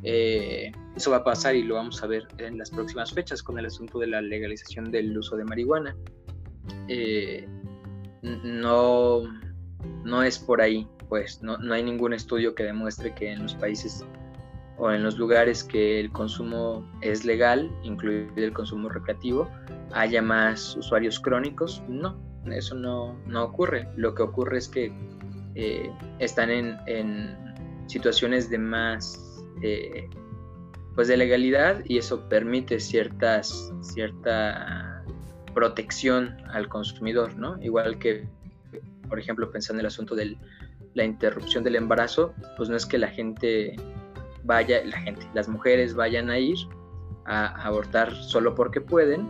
Eh, eso va a pasar y lo vamos a ver en las próximas fechas con el asunto de la legalización del uso de marihuana. Eh, no, no es por ahí, pues no, no hay ningún estudio que demuestre que en los países o en los lugares que el consumo es legal, incluido el consumo recreativo, haya más usuarios crónicos. No, eso no, ocurre. Lo que ocurre es que eh, están en, situaciones de más, eh, pues de legalidad y eso permite ciertas, cierta protección al consumidor, ¿no? Igual que, por ejemplo, pensando en el asunto de la interrupción del embarazo, pues no es que la gente vaya, la gente, las mujeres vayan a ir a abortar solo porque pueden,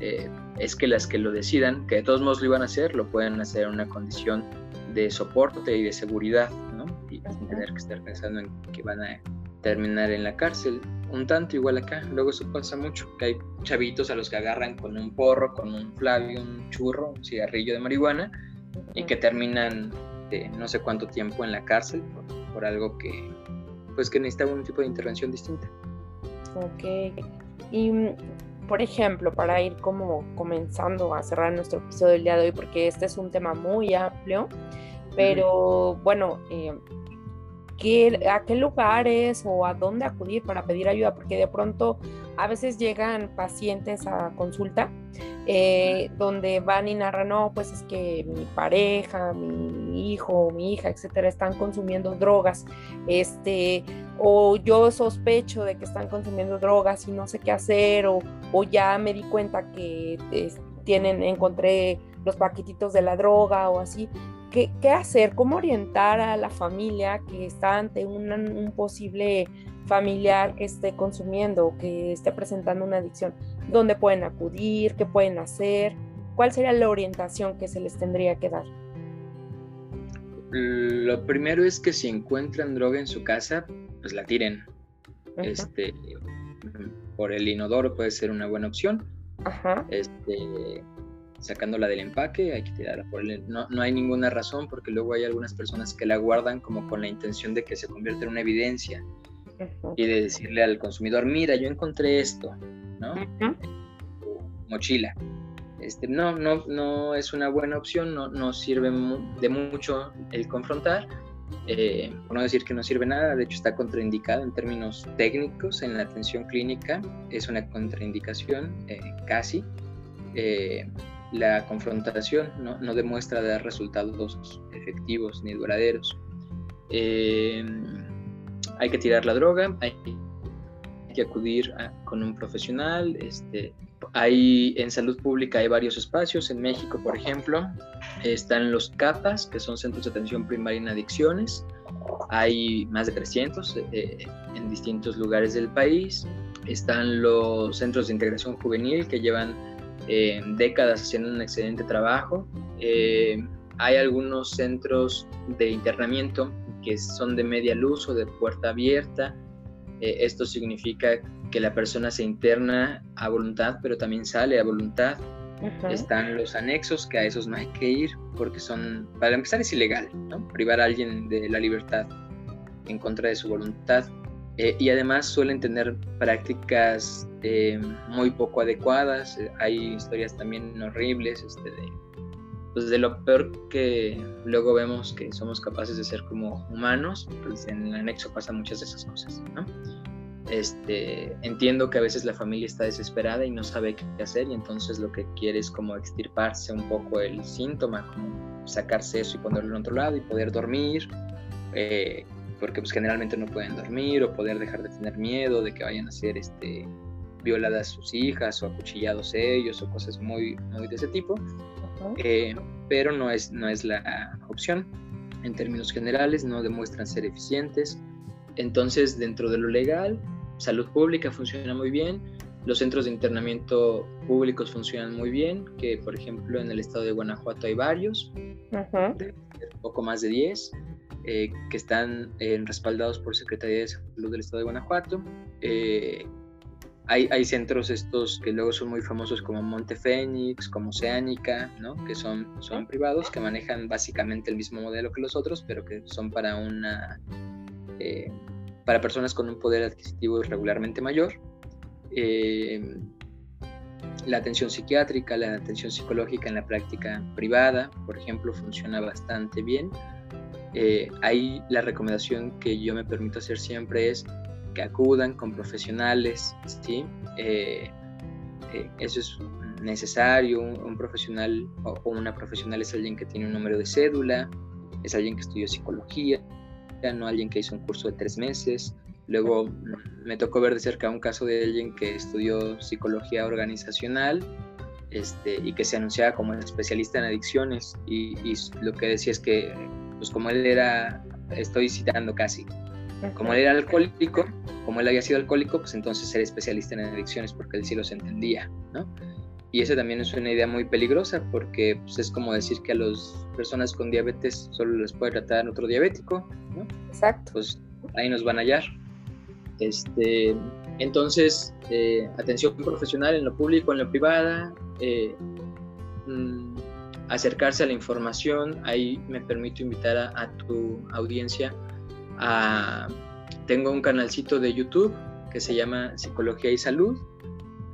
eh, es que las que lo decidan, que de todos modos lo iban a hacer, lo pueden hacer en una condición de soporte y de seguridad, ¿no? Y sin tener que estar pensando en que van a terminar en la cárcel. Un tanto igual acá, luego eso pasa mucho, que hay chavitos a los que agarran con un porro, con un flavio, un churro, un cigarrillo de marihuana, y que terminan de no sé cuánto tiempo en la cárcel por, algo que, pues que necesita un tipo de intervención distinta. Ok. Y por ejemplo, para ir como comenzando a cerrar nuestro episodio del día de hoy, porque este es un tema muy amplio, pero bueno, eh, ¿a qué lugares o a dónde acudir para pedir ayuda? Porque de pronto a veces llegan pacientes a consulta eh, donde van y narran, no, pues es que mi pareja, mi hijo, mi hija, etcétera, están consumiendo drogas, este, o yo sospecho de que están consumiendo drogas y no sé qué hacer, o, o ya me di cuenta que tienen, encontré los paquetitos de la droga o así. ¿Qué, ¿Qué, hacer? ¿Cómo orientar a la familia que está ante un posible familiar que esté consumiendo o que esté presentando una adicción? ¿Dónde pueden acudir? ¿Qué pueden hacer? ¿Cuál sería la orientación que se les tendría que dar? Lo primero es que si encuentran droga en su casa, pues la tiren. Este, por el inodoro puede ser una buena opción. Ajá. Este, sacándola del empaque, hay que tirarla por el... No, no hay ninguna razón porque luego hay algunas personas que la guardan como con la intención de que se convierta en una evidencia y de decirle al consumidor, mira, yo encontré esto, ¿no? Mochila. Este, no, no, no es una buena opción, no, no sirve de mucho el confrontar, eh, por no decir que no sirve nada, de hecho está contraindicado en términos técnicos en la atención clínica, es una contraindicación eh, casi. Eh, la confrontación no, no, demuestra dar resultados efectivos ni duraderos. Hay que tirar la droga, hay que acudir con un profesional, este, hay en salud pública hay varios espacios. En México, por ejemplo, están los CAPAS, que son centros de atención primaria en adicciones. Hay más de 300 eh, en distintos lugares del país. Están los centros de integración juvenil que llevan eh, décadas haciendo un excelente trabajo. Eh, hay algunos centros de internamiento que son de media luz o de puerta abierta. esto significa que la persona se interna a voluntad, pero también sale a voluntad. Están los anexos, que a esos no hay que ir, porque son, para empezar, es ilegal, ¿no? Privar a alguien de la libertad en contra de su voluntad. Eh, y además suelen tener prácticas eh, muy poco adecuadas. Hay historias también horribles este, de, pues de lo peor que luego vemos que somos capaces de ser como humanos. Pues en el anexo pasan muchas de esas cosas, ¿no? este, entiendo que a veces la familia está desesperada y no sabe qué hacer y entonces lo que quiere es como extirparse un poco el síntoma, como sacarse eso y ponerlo en otro lado y poder dormir, eh, porque pues generalmente no pueden dormir o poder dejar de tener miedo de que vayan a ser este, violadas sus hijas o acuchillados ellos o cosas muy, muy de ese tipo, eh, pero no es, no es la opción. En términos generales no demuestran ser eficientes. Entonces, dentro de lo legal, salud pública funciona muy bien, los centros de internamiento públicos funcionan muy bien, que por ejemplo en el estado de Guanajuato hay varios, poco más de 10, eh, que están eh, respaldados por Secretaría de Salud del estado de Guanajuato. Eh, hay, hay, centros estos que luego son muy famosos como Monte Fénix, como Oceánica, ¿no? que son, son privados, que manejan básicamente el mismo modelo que los otros, pero que son para una para personas con un poder adquisitivo irregularmente mayor. Eh, la atención psiquiátrica, la atención psicológica en la práctica privada, por ejemplo, funciona bastante bien. Eh, ahí la recomendación que yo me permito hacer siempre es que acudan con profesionales, ¿sí? Eh, eso es necesario, un, profesional o, una profesional es alguien que tiene un número de cédula, es alguien que estudió psicología, no alguien que hizo un curso de tres meses. Luego me tocó ver de cerca un caso de alguien que estudió psicología organizacional este, y que se anunciaba como especialista en adicciones y, lo que decía es que, pues como él era, estoy citando casi, como él era alcohólico, como él había sido alcohólico, pues entonces era especialista en adicciones porque él sí los entendía, ¿no? Y esa también es una idea muy peligrosa porque pues, es como decir que a las personas con diabetes solo les puede tratar otro diabético, ¿no? Exacto. Pues ahí nos van a hallar. Este, entonces, eh, atención profesional en lo público, en lo privada, eh, mm, acercarse a la información. Ahí me permito invitar a, tu audiencia a... Tengo un canalcito de YouTube que se llama Psicología y Salud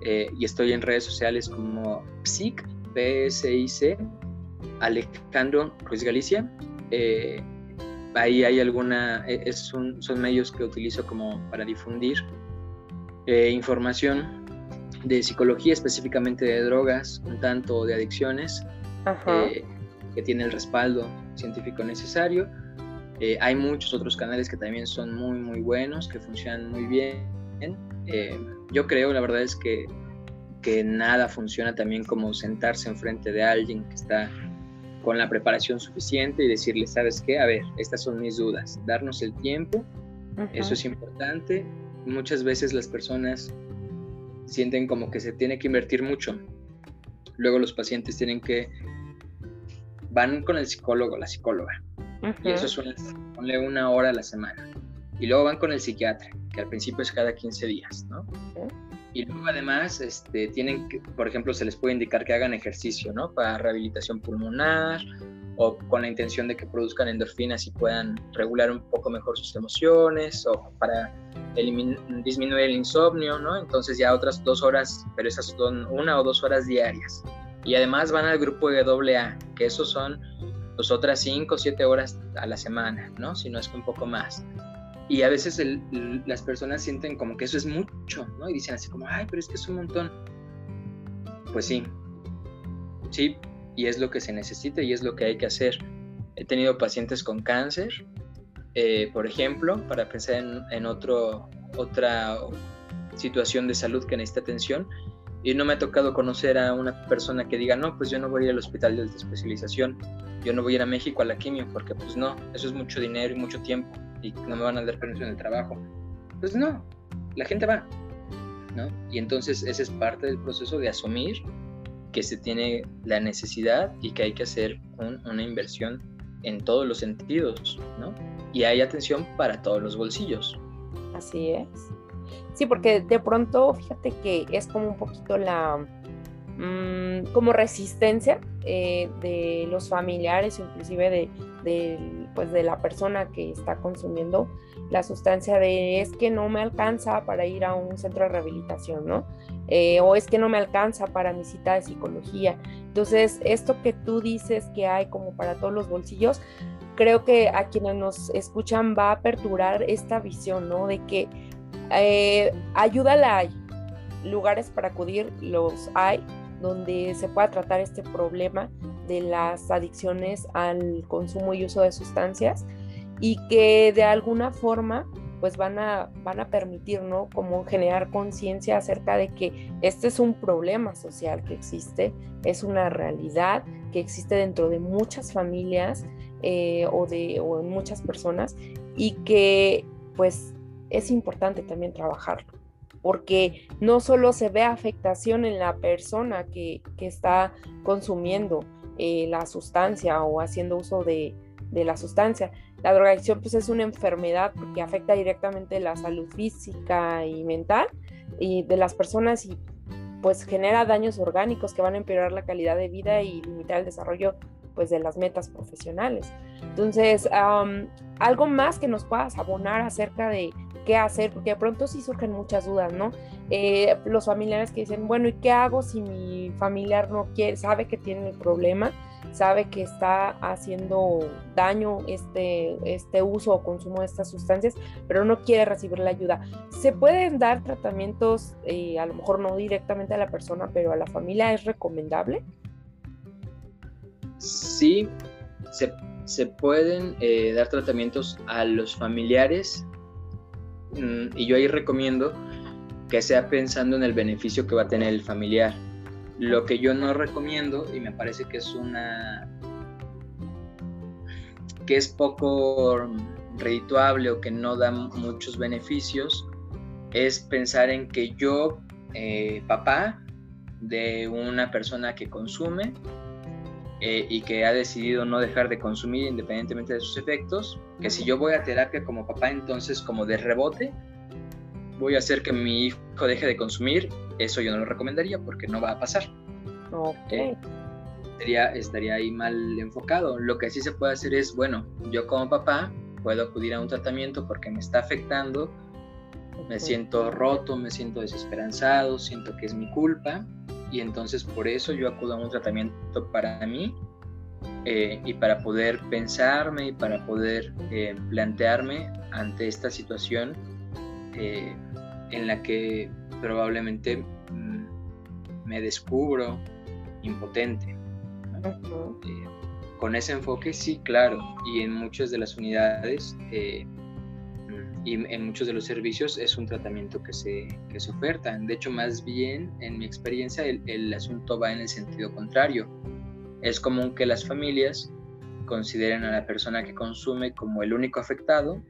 eh, y estoy en redes sociales como PSIC, PSIC, Alejandro Ruiz Galicia. Eh, ahí hay alguna, e, son medios que utilizo como para difundir eh, información de psicología, específicamente de drogas, un tanto de adicciones, que tiene el respaldo científico necesario. Hay muchos otros canales que también son muy, muy buenos, que funcionan muy bien. Eh, yo creo, la verdad es que, que nada funciona también como sentarse enfrente de alguien que está con la preparación suficiente y decirle, ¿sabes qué? A ver, estas son mis dudas. Darnos el tiempo, eso es importante. Muchas veces las personas sienten como que se tiene que invertir mucho. Luego los pacientes tienen que van con el psicólogo, la psicóloga. Y eso suele ponle una hora a la semana. Y luego van con el psiquiatra que al principio es cada 15 días, ¿no? Y luego además este, tienen que, por ejemplo, se les puede indicar que hagan ejercicio, ¿no? Para rehabilitación pulmonar o con la intención de que produzcan endorfinas y puedan regular un poco mejor sus emociones o para disminuir el insomnio, ¿no? Entonces ya otras dos horas, pero esas son una o dos horas diarias. Y además van al grupo de AA, que esos son pues otras cinco o siete horas a la semana, ¿no? Si no es que un poco más. Y a veces las personas sienten como que eso es mucho, ¿no? Y dicen así como, ay, pero es que es un montón. Pues sí, sí, y es lo que se necesita y es lo que hay que hacer. He tenido pacientes con cáncer, eh, por ejemplo, para pensar en, en otro, otra situación de salud que necesita atención, y no me ha tocado conocer a una persona que diga, no, pues yo no voy a ir al hospital de especialización, yo no voy a ir a México a la quimio, porque pues no, eso es mucho dinero y mucho tiempo y no me van a dar permiso en el trabajo. Pues no, la gente va, ¿no? Y entonces ese es parte del proceso de asumir que se tiene la necesidad y que hay que hacer una inversión en todos los sentidos, ¿no? Y hay atención para todos los bolsillos. Así es. Sí, porque de pronto, fíjate que es como un poquito la, mm, como resistencia eh, de los familiares, inclusive de, de, pues de la persona que está consumiendo la sustancia de es que no me alcanza para ir a un centro de rehabilitación, ¿no? Eh, o es que no me alcanza para mi cita de psicología. Entonces, esto que tú dices que hay como para todos los bolsillos, creo que a quienes nos escuchan va a aperturar esta visión, ¿no? De que Eh, ayuda la hay, lugares para acudir los hay, donde se pueda tratar este problema de las adicciones al consumo y uso de sustancias y que de alguna forma pues van a, van a permitir, ¿no? Como generar conciencia acerca de que este es un problema social que existe, es una realidad que existe dentro de muchas familias eh, o, de, o en muchas personas y que pues es importante también trabajarlo porque no solo se ve afectación en la persona que, está consumiendo eh, la sustancia o haciendo uso de, de, la sustancia. La drogadicción pues es una enfermedad que afecta directamente la salud física y mental y de las personas y pues genera daños orgánicos que van a empeorar la calidad de vida y limitar el desarrollo pues de las metas profesionales. Entonces, algo más que nos puedas abonar acerca de qué hacer, porque de pronto sí surgen muchas dudas, ¿no? Eh, los familiares que dicen, bueno, ¿y qué hago si mi familiar no quiere, sabe que tiene el problema, sabe que está haciendo daño este, este uso o consumo de estas sustancias, pero no quiere recibir la ayuda? ¿Se pueden dar tratamientos, eh, a lo mejor no directamente a la persona, pero a la familia es recomendable? Sí, se, pueden eh, dar tratamientos a los familiares y yo ahí recomiendo que sea pensando en el beneficio que va a tener el familiar. Lo que yo no recomiendo, y me parece que es una. que es poco redituable o que no da muchos beneficios, es pensar en que yo, eh, papá de una persona que consume, eh, y que ha decidido no dejar de consumir independientemente de sus efectos, que si yo voy a terapia como papá, entonces como de rebote, voy a hacer que mi hijo deje de consumir, eso yo no lo recomendaría porque no va a pasar. Ok. Eh, estaría, estaría ahí mal enfocado. Lo que sí se puede hacer es, bueno, yo como papá puedo acudir a un tratamiento porque me está afectando, me siento roto, me siento desesperanzado, siento que es mi culpa y entonces por eso yo acudo a un tratamiento para mí eh, y para poder pensarme y para poder eh, plantearme ante esta situación eh, en la que probablemente mm, me descubro impotente. con ese enfoque sí, claro, y en muchas de las unidades y en muchos de los servicios es un tratamiento que se, que se oferta. De hecho, más bien, en mi experiencia, el, el, asunto va en el sentido contrario. Es común que las familias consideren a la persona que consume como el único afectado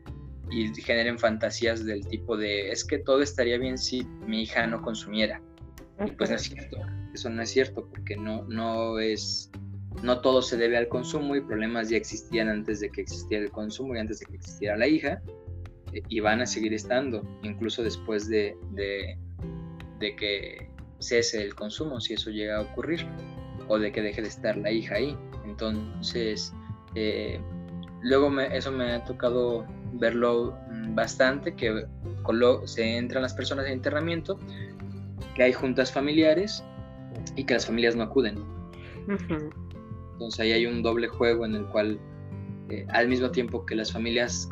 y generen fantasías del tipo de es que todo estaría bien si mi hija no consumiera. Y pues no es cierto, eso no es cierto porque no, no es, no todo se debe al consumo y problemas ya existían antes de que existiera el consumo y antes de que existiera la hija y van a seguir estando, incluso después de, de, que cese el consumo, si eso llega a ocurrir, o de que deje de estar la hija ahí. Entonces, eh, luego eso me ha tocado verlo bastante, que se entran las personas en internamiento, que hay juntas familiares y que las familias no acuden. Entonces ahí hay un doble juego en el cual eh, al mismo tiempo que las familias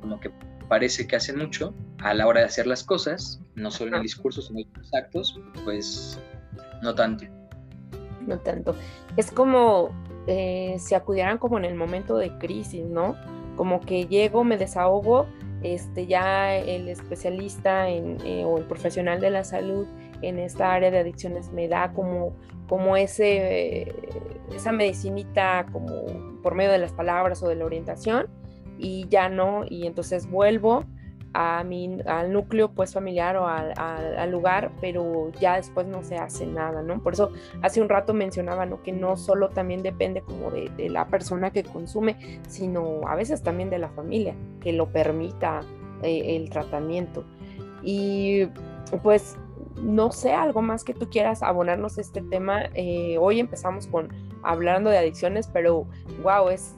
como que parece que hacen mucho a la hora de hacer las cosas, no solo en el discurso, sino en los actos, pues no tanto. No tanto. Es como eh, si acudieran como en el momento de crisis, ¿no? Como que llego, me desahogo, este, ya el especialista en, eh, o el profesional de la salud en esta área de adicciones me da como, como ese, esa medicinita como por medio de las palabras o de la orientación y ya no, y entonces vuelvo a mi, al núcleo pues familiar o al, lugar, pero ya después no se hace nada, ¿no? Por eso hace un rato mencionaba, ¿no? Que no solo también depende como de, la persona que consume, sino a veces también de la familia, que lo permita eh, el tratamiento. Y pues no sé, algo más que tú quieras abonarnos este tema. Eh, hoy empezamos con hablando de adicciones, pero wow, es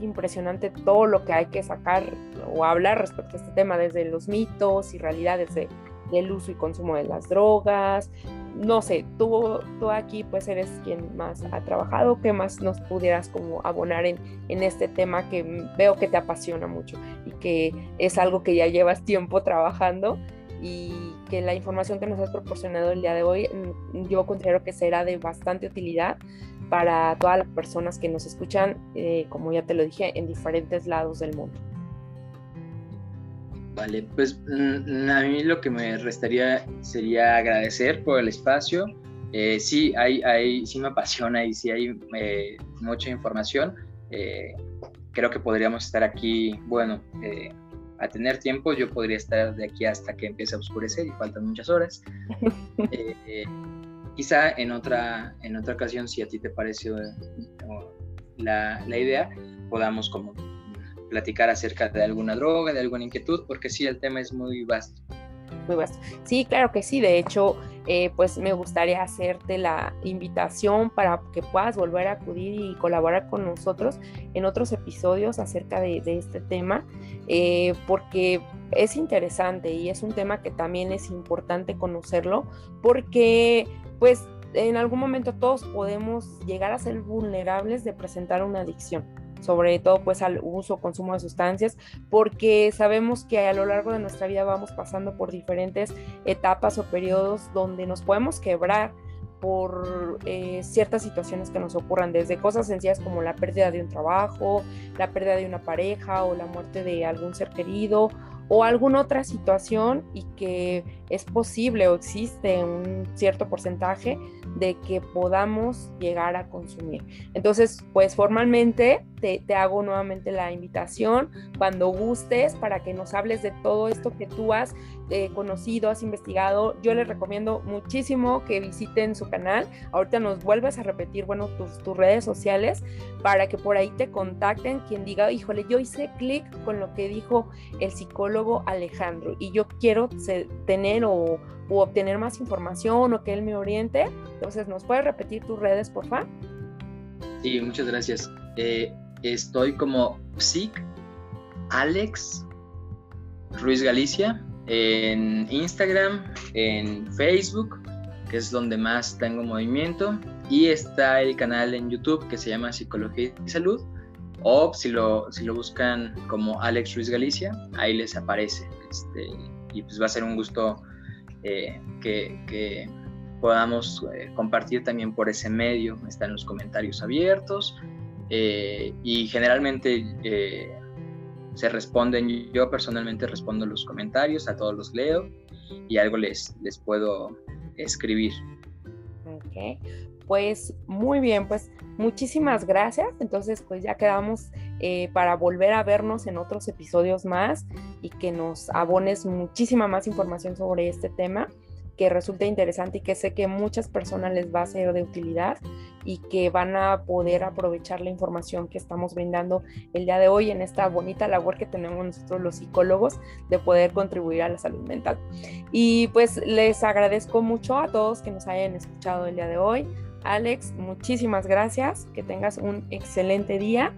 impresionante todo lo que hay que sacar o hablar respecto a este tema, desde los mitos y realidades del uso y consumo de las drogas, no sé, tú, tú aquí pues eres quien más ha trabajado, ¿qué más nos pudieras como abonar en, en este tema que veo que te apasiona mucho y que es algo que ya llevas tiempo trabajando y que la información que nos has proporcionado el día de hoy mm, yo considero que será de bastante utilidad para todas las personas que nos escuchan, eh, como ya te lo dije, en diferentes lados del mundo. Vale, pues mm, a mí lo que me restaría sería agradecer por el espacio. Eh, sí, hay, hay, sí me apasiona y sí hay eh, mucha información. creo que podríamos estar aquí, bueno, a tener tiempo, yo podría estar de aquí hasta que empiece a oscurecer y faltan muchas horas. quizá en otra, en otra ocasión, si a ti te pareció eh, la, la idea, podamos como platicar acerca de alguna droga, de alguna inquietud, porque sí, el tema es muy vasto. Muy. Sí, claro que sí. De hecho, eh, pues me gustaría hacerte la invitación para que puedas volver a acudir y colaborar con nosotros en otros episodios acerca de, este tema, eh, porque es interesante y es un tema que también es importante conocerlo, porque pues en algún momento todos podemos llegar a ser vulnerables de presentar una adicción sobre todo pues al uso o consumo de sustancias, porque sabemos que a lo largo de nuestra vida vamos pasando por diferentes etapas o periodos donde nos podemos quebrar por eh, ciertas situaciones que nos ocurran, desde cosas sencillas como la pérdida de un trabajo, la pérdida de una pareja o la muerte de algún ser querido o alguna otra situación y que es posible o existe un cierto porcentaje de que podamos llegar a consumir. Entonces, pues formalmente te, hago nuevamente la invitación cuando gustes para que nos hables de todo esto que tú has eh, conocido, has investigado. Yo les recomiendo muchísimo que visiten su canal. Ahorita nos vuelves a repetir, bueno, tus, tus redes sociales para que por ahí te contacten quien diga, híjole, yo hice clic con lo que dijo el psicólogo Alejandro y yo quiero tener o, obtener más información o que él me oriente. Entonces, ¿nos puedes repetir tus redes, por favor? Sí, muchas gracias. Eh, estoy como psic Alex Ruiz Galicia en Instagram, en Facebook, que es donde más tengo movimiento, y está el canal en YouTube que se llama Psicología y Salud, o si lo, si lo buscan como Alex Ruiz Galicia, ahí les aparece. Este, y pues va a ser un gusto eh, que, podamos eh, compartir también por ese medio. Están los comentarios abiertos eh, y generalmente se responden. Yo personalmente respondo los comentarios, a todos los leo y algo les, les puedo escribir. Ok, pues muy bien, pues muchísimas gracias. Entonces, pues ya quedamos eh, para volver a vernos en otros episodios más y que nos abones muchísima más información sobre este tema que resulte interesante y que sé que muchas personas les va a ser de utilidad y que van a poder aprovechar la información que estamos brindando el día de hoy en esta bonita labor que tenemos nosotros los psicólogos de poder contribuir a la salud mental. Y pues les agradezco mucho a todos que nos hayan escuchado el día de hoy. Alex, muchísimas gracias, que tengas un excelente día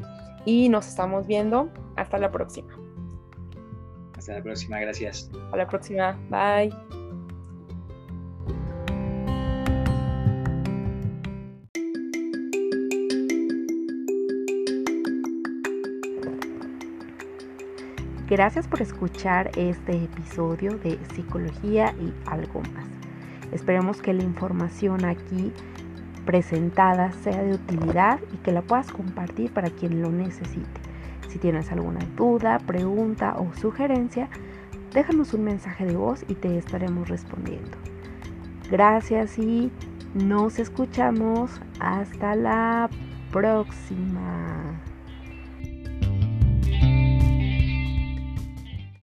y nos estamos viendo. Hasta la próxima. Hasta la próxima, gracias. Hasta la próxima, bye. Gracias por escuchar este episodio de Psicología y algo más. Esperemos que la información aquí presentada sea de utilidad y que la puedas compartir para quien lo necesite. Si tienes alguna duda, pregunta o sugerencia, déjanos un mensaje de voz y te estaremos respondiendo. Gracias y nos escuchamos hasta la próxima.